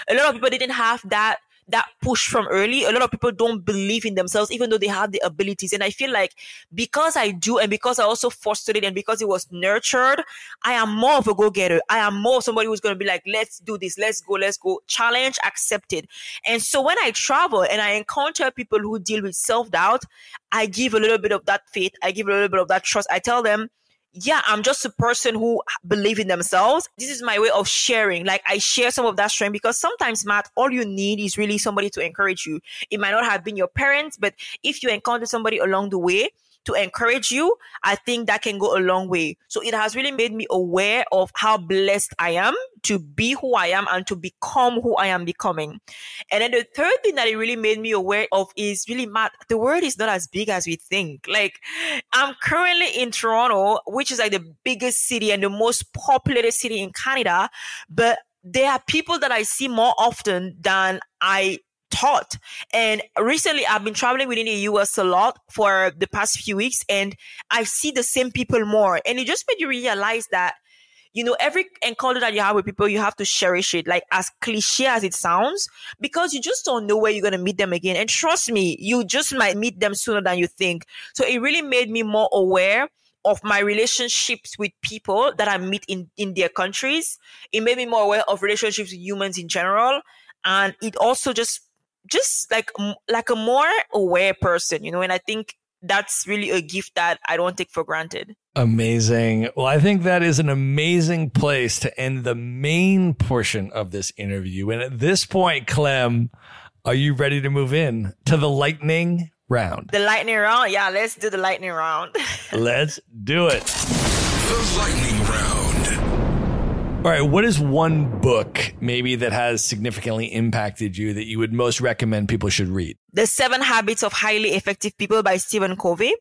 A lot of people didn't have that that push from early. A lot of people don't believe in themselves, even though they have the abilities. And I feel like because I do, and because I also fostered it, and because it was nurtured, I am more of a go getter. I am more somebody who's going to be like, let's do this, let's go, let's go. Challenge accepted. And so when I travel and I encounter people who deal with self doubt, I give a little bit of that faith. I give a little bit of that trust. I tell them, yeah, I'm just a person who believe in themselves. This is my way of sharing. Like I share some of that strength because sometimes, Matt, all you need is really somebody to encourage you. It might not have been your parents, but if you encounter somebody along the way to encourage you, I think that can go a long way. So it has really made me aware of how blessed I am to be who I am and to become who I am becoming. And then the third thing that it really made me aware of is really Matt. The world is not as big as we think. Like I'm currently in Toronto, which is like the biggest city and the most populated city in Canada, but there are people that I see more often than I taught. And recently I've been traveling within the US a lot for the past few weeks and I see the same people more. And it just made you realize that, you know, every encounter that you have with people, you have to cherish it, like as cliche as it sounds, because you just don't know where you're going to meet them again. And trust me, you just might meet them sooner than you think. So it really made me more aware of my relationships with people that I meet in, in their countries. It made me more aware of relationships with humans in general. And it also just just like like a more aware person, you know, and I think that's really a gift that I don't take for granted. Amazing. Well, I think that is an amazing place to end the main portion of this interview. And at this point, Clem, are you ready to move in to the lightning round? The lightning round? Yeah, let's do the lightning round. let's do it. The lightning round. All right, what is one book maybe that has significantly impacted you that you would most recommend people should read? The Seven Habits of Highly Effective People by Stephen Covey.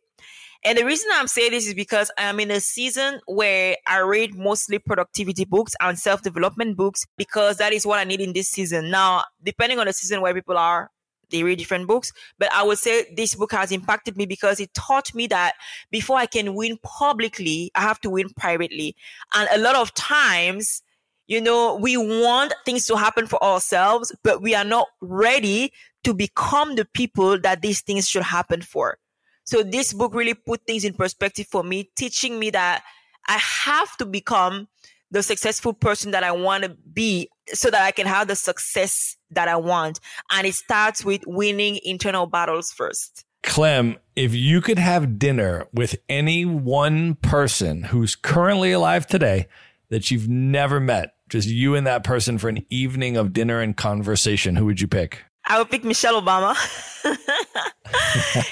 And the reason I'm saying this is because I'm in a season where I read mostly productivity books and self development books because that is what I need in this season. Now, depending on the season where people are, they read different books. But I would say this book has impacted me because it taught me that before I can win publicly, I have to win privately. And a lot of times, you know, we want things to happen for ourselves, but we are not ready to become the people that these things should happen for. So this book really put things in perspective for me, teaching me that I have to become the successful person that I want to be so that I can have the success that I want. And it starts with winning internal battles first. Clem, if you could have dinner with any one person who's currently alive today that you've never met, just you and that person for an evening of dinner and conversation, who would you pick? I would pick Michelle Obama.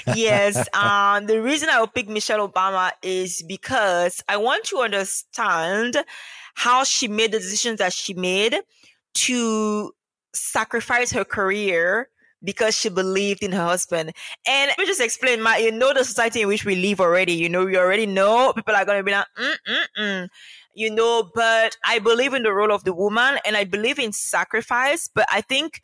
yes. Um, the reason I would pick Michelle Obama is because I want to understand how she made the decisions that she made to sacrifice her career because she believed in her husband. And let me just explain, my, you know, the society in which we live already, you know, you already know people are going to be like, mm-mm-mm, you know, but I believe in the role of the woman and I believe in sacrifice. But I think,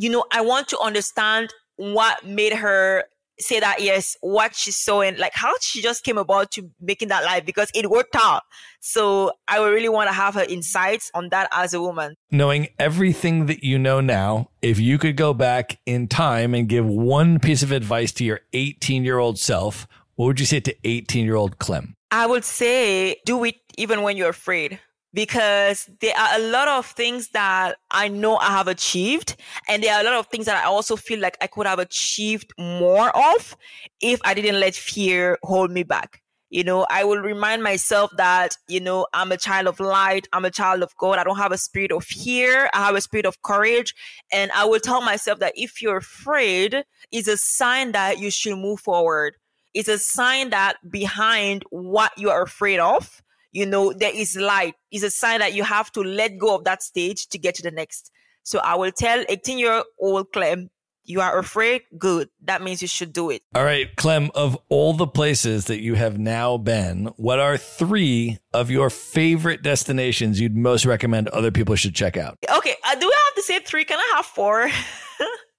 you know, I want to understand what made her say that yes, what she saw and like how she just came about to making that life because it worked out. So I would really want to have her insights on that as a woman. Knowing everything that you know now, if you could go back in time and give one piece of advice to your 18 year old self, what would you say to 18 year old Clem? I would say do it even when you're afraid because there are a lot of things that I know I have achieved. And there are a lot of things that I also feel like I could have achieved more of if I didn't let fear hold me back. You know, I will remind myself that, you know, I'm a child of light. I'm a child of God. I don't have a spirit of fear. I have a spirit of courage. And I will tell myself that if you're afraid, it's a sign that you should move forward. It's a sign that behind what you are afraid of, you know, there is light. It's a sign that you have to let go of that stage to get to the next. So I will tell 18 year old Clem, you are afraid? Good. That means you should do it. All right, Clem, of all the places that you have now been, what are three of your favorite destinations you'd most recommend other people should check out? Okay, uh, do I have to say three? Can I have four?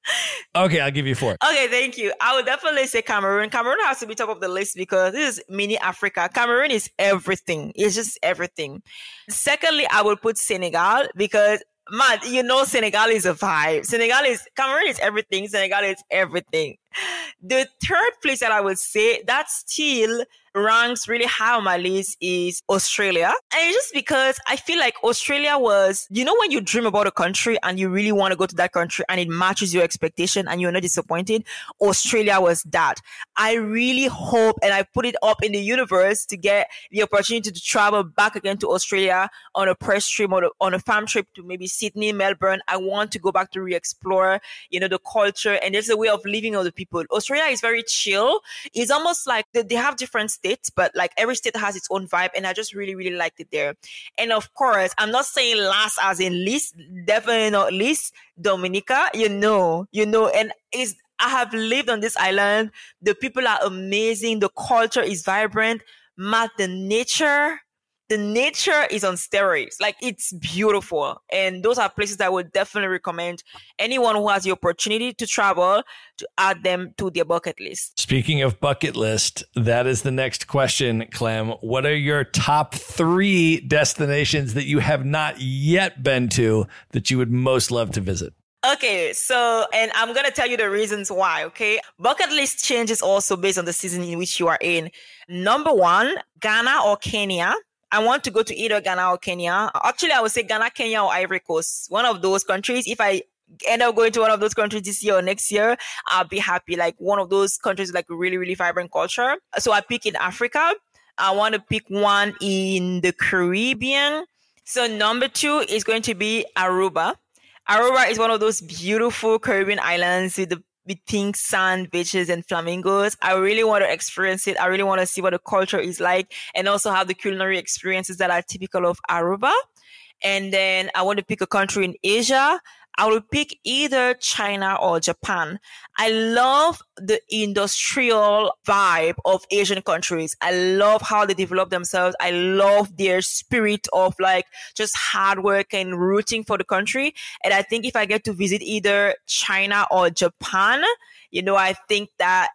okay, I'll give you four. Okay, thank you. I would definitely say Cameroon. Cameroon has to be top of the list because this is mini Africa. Cameroon is everything. It's just everything. Secondly, I would put Senegal because man, you know Senegal is a vibe. Senegal is Cameroon is everything. Senegal is everything. The third place that I would say that still ranks really high on my list is Australia. And it's just because I feel like Australia was, you know, when you dream about a country and you really want to go to that country and it matches your expectation and you're not disappointed, Australia was that. I really hope and I put it up in the universe to get the opportunity to travel back again to Australia on a press trip or on a farm trip to maybe Sydney, Melbourne. I want to go back to re-explore, you know, the culture and there's a way of living of the people. Australia is very chill. It's almost like they have different states, but like every state has its own vibe. And I just really, really liked it there. And of course, I'm not saying last as in least, definitely not least, Dominica, you know, you know, and is I have lived on this island. The people are amazing. The culture is vibrant. Matt, the nature, the nature is on steroids. Like it's beautiful. And those are places I would definitely recommend anyone who has the opportunity to travel to add them to their bucket list. Speaking of bucket list, that is the next question, Clem. What are your top three destinations that you have not yet been to that you would most love to visit? Okay, so and I'm gonna tell you the reasons why. Okay, bucket list changes also based on the season in which you are in. Number one, Ghana or Kenya. I want to go to either Ghana or Kenya. Actually, I would say Ghana, Kenya, or Ivory Coast. One of those countries. If I end up going to one of those countries this year or next year, I'll be happy. Like one of those countries, like really, really vibrant culture. So I pick in Africa. I want to pick one in the Caribbean. So number two is going to be Aruba. Aruba is one of those beautiful Caribbean islands with the with pink sand, beaches, and flamingos. I really want to experience it. I really want to see what the culture is like and also have the culinary experiences that are typical of Aruba. And then I want to pick a country in Asia. I will pick either China or Japan. I love the industrial vibe of Asian countries. I love how they develop themselves. I love their spirit of like just hard work and rooting for the country. And I think if I get to visit either China or Japan, you know, I think that,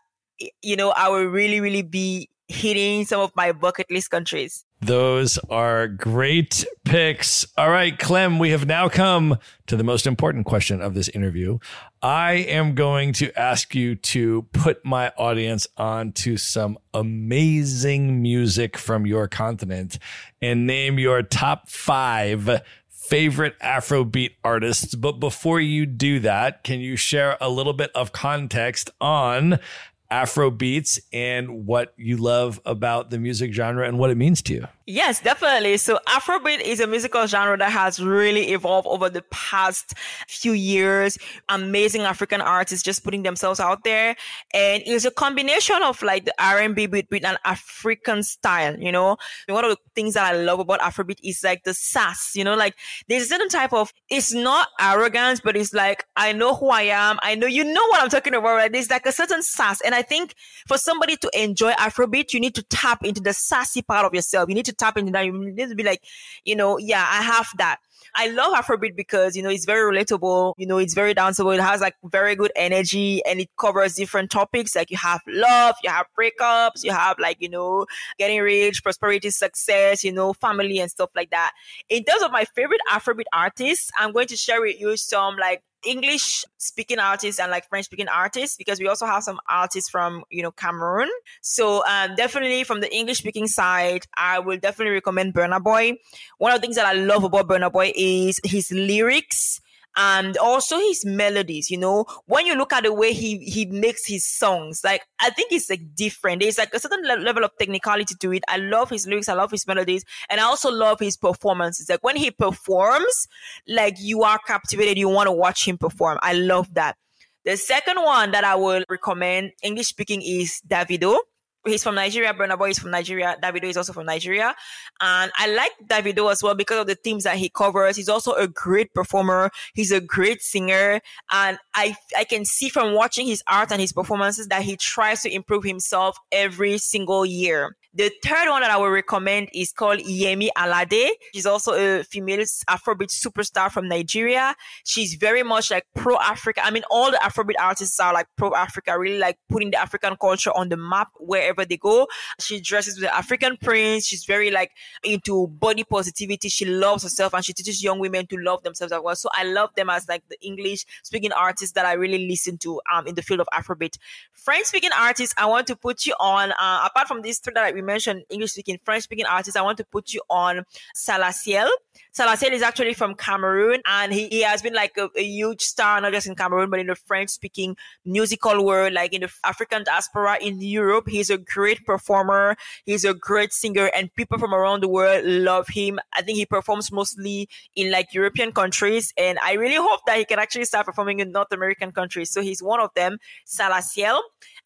you know, I will really, really be hitting some of my bucket list countries. Those are great picks. All right, Clem, we have now come to the most important question of this interview. I am going to ask you to put my audience onto some amazing music from your continent and name your top five favorite Afrobeat artists. But before you do that, can you share a little bit of context on Afro beats and what you love about the music genre and what it means to you. Yes, definitely. So Afrobeat is a musical genre that has really evolved over the past few years. Amazing African artists just putting themselves out there. And it's a combination of like the R&B beat with an African style, you know? One of the things that I love about Afrobeat is like the sass, you know, like there's a certain type of, it's not arrogance, but it's like, I know who I am. I know, you know what I'm talking about, right? There's like a certain sass. And I think for somebody to enjoy Afrobeat, you need to tap into the sassy part of yourself. You need to tap into that. You need to be like, you know, yeah, I have that. I love Afrobeat because, you know, it's very relatable. You know, it's very danceable. It has like very good energy and it covers different topics. Like you have love, you have breakups, you have like, you know, getting rich, prosperity, success, you know, family and stuff like that. In terms of my favorite Afrobeat artists, I'm going to share with you some like English speaking artists and like French speaking artists because we also have some artists from you know Cameroon. So um, definitely from the English speaking side, I will definitely recommend Burna Boy. One of the things that I love about Burna Boy is his lyrics and also his melodies. You know, when you look at the way he he makes his songs, like I think it's like different. There's like a certain le- level of technicality to it. I love his lyrics. I love his melodies, and I also love his performances. Like when he performs, like you are captivated. You want to watch him perform. I love that. The second one that I will recommend, English speaking, is Davido he's from Nigeria. Burna Boy is from Nigeria. Davido is also from Nigeria. And I like Davido as well because of the themes that he covers. He's also a great performer. He's a great singer. And I, I can see from watching his art and his performances that he tries to improve himself every single year. The third one that I would recommend is called Yemi Alade. She's also a female Afrobeat superstar from Nigeria. She's very much like pro Africa. I mean, all the Afrobeat artists are like pro Africa, really like putting the African culture on the map wherever they go. She dresses with African prints. She's very like into body positivity. She loves herself and she teaches young women to love themselves as well. So I love them as like the English speaking artists that I really listen to um in the field of Afrobeat. French speaking artists, I want to put you on. Uh, apart from these three that we mentioned English speaking, French speaking artists, I want to put you on Salatiel. Salatiel is actually from Cameroon and he, he has been like a, a huge star, not just in Cameroon, but in the French speaking musical world, like in the African diaspora in Europe. He's a great performer. He's a great singer and people from around the world love him. I think he performs mostly in like European countries and I really hope that he can actually start performing in North American countries. So he's one of them, Salatiel.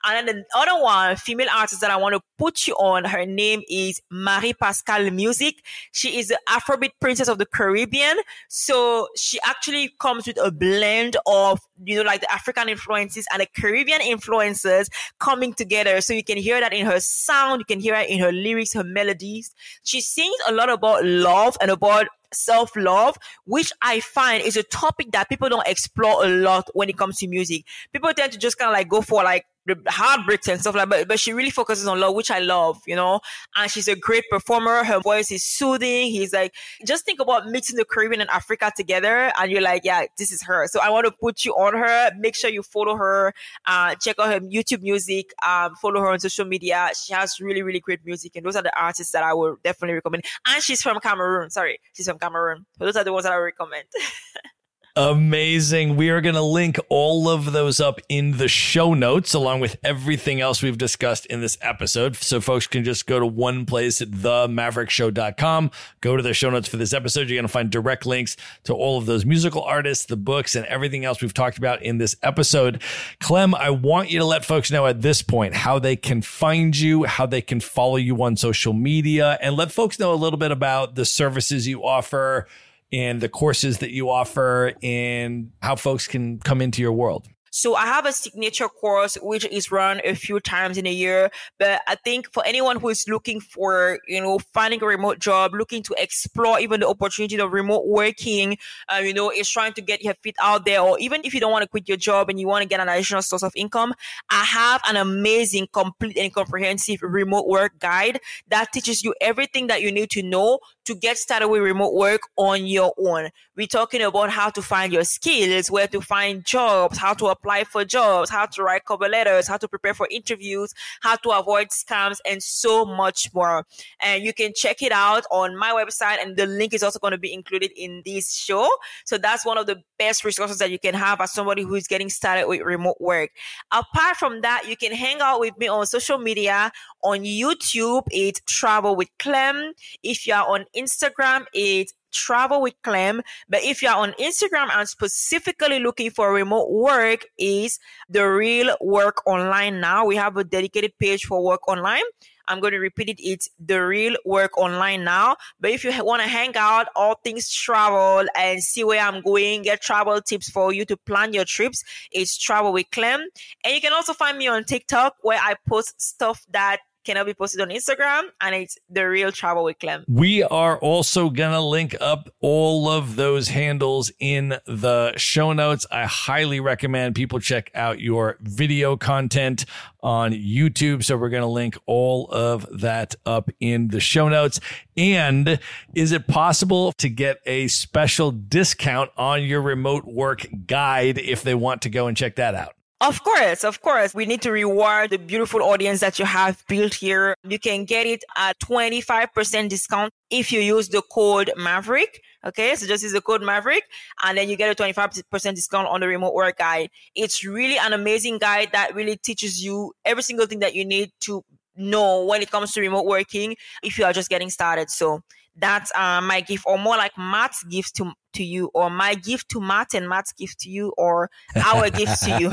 And then the other one, female artist that I want to put you on, her name is Marie Pascal Music. She is the Afrobeat princess of the Caribbean. So she actually comes with a blend of, you know, like the African influences and the Caribbean influences coming together. So you can hear that in her sound. You can hear it in her lyrics, her melodies. She sings a lot about love and about self love, which I find is a topic that people don't explore a lot when it comes to music. People tend to just kind of like go for like the heartbreaks and stuff like that. But, but she really focuses on love, which I love, you know. And she's a great performer. Her voice is soothing. He's like, just think about mixing the Caribbean and Africa together, and you're like, yeah, this is her. So I want to put you on her. Make sure you follow her. Uh, check out her YouTube music. Um, follow her on social media. She has really, really great music, and those are the artists that I would definitely recommend. And she's from Cameroon. Sorry, she's from Cameroon. So those are the ones that I recommend. Amazing. We are going to link all of those up in the show notes along with everything else we've discussed in this episode. So folks can just go to one place at themaverickshow.com, go to the show notes for this episode. You're going to find direct links to all of those musical artists, the books, and everything else we've talked about in this episode. Clem, I want you to let folks know at this point how they can find you, how they can follow you on social media, and let folks know a little bit about the services you offer and the courses that you offer and how folks can come into your world. So I have a signature course which is run a few times in a year. But I think for anyone who is looking for, you know, finding a remote job, looking to explore even the opportunity of remote working, uh, you know, is trying to get your feet out there, or even if you don't want to quit your job and you want to get an additional source of income, I have an amazing, complete and comprehensive remote work guide that teaches you everything that you need to know to get started with remote work on your own. We're talking about how to find your skills, where to find jobs, how to apply for jobs, how to write cover letters, how to prepare for interviews, how to avoid scams, and so much more. And you can check it out on my website, and the link is also going to be included in this show. So that's one of the best resources that you can have as somebody who's getting started with remote work. Apart from that, you can hang out with me on social media. On YouTube, it's Travel with Clem. If you are on Instagram, it's travel with Clem. But if you're on Instagram and specifically looking for remote work, is the real work online now. We have a dedicated page for work online. I'm going to repeat it. It's the real work online now. But if you want to hang out, all things travel and see where I'm going, get travel tips for you to plan your trips, it's travel with Clem. And you can also find me on TikTok where I post stuff that cannot be posted on Instagram, and it's the real travel with Clem. We are also gonna link up all of those handles in the show notes. I highly recommend people check out your video content on YouTube. So we're gonna link all of that up in the show notes. And is it possible to get a special discount on your remote work guide if they want to go and check that out? Of course, of course. We need to reward the beautiful audience that you have built here. You can get it at 25% discount if you use the code Maverick. Okay, so just use the code Maverick and then you get a 25% discount on the remote work guide. It's really an amazing guide that really teaches you every single thing that you need to know when it comes to remote working if you are just getting started. So that's uh, my gift, or more like Matt's gift to to you, or my gift to Matt and Matt's gift to you, or our gift to you.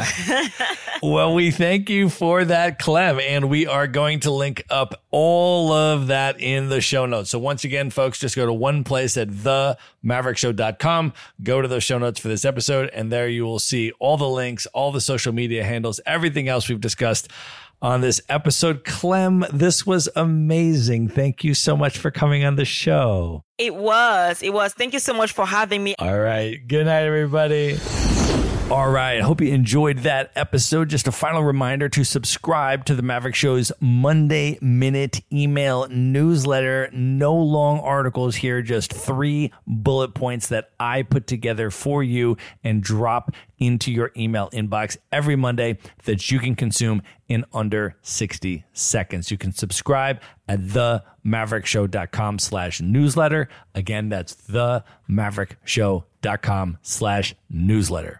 well, we thank you for that, Clem, and we are going to link up all of that in the show notes. So once again, folks, just go to one place at themaverickshow.com, go to those show notes for this episode, and there you will see all the links, all the social media handles, everything else we've discussed on this episode. Clem, this was amazing. Thank you so much for coming on the show. It was. It was. Thank you so much for having me. All right. Good night, everybody. All right. I hope you enjoyed that episode. Just a final reminder to subscribe to the Maverick Show's Monday Minute email newsletter. No long articles here, just three bullet points that I put together for you and drop into your email inbox every Monday that you can consume in under 60 seconds. You can subscribe at themaverickshow.com slash newsletter. Again, that's themaverickshow.com slash newsletter.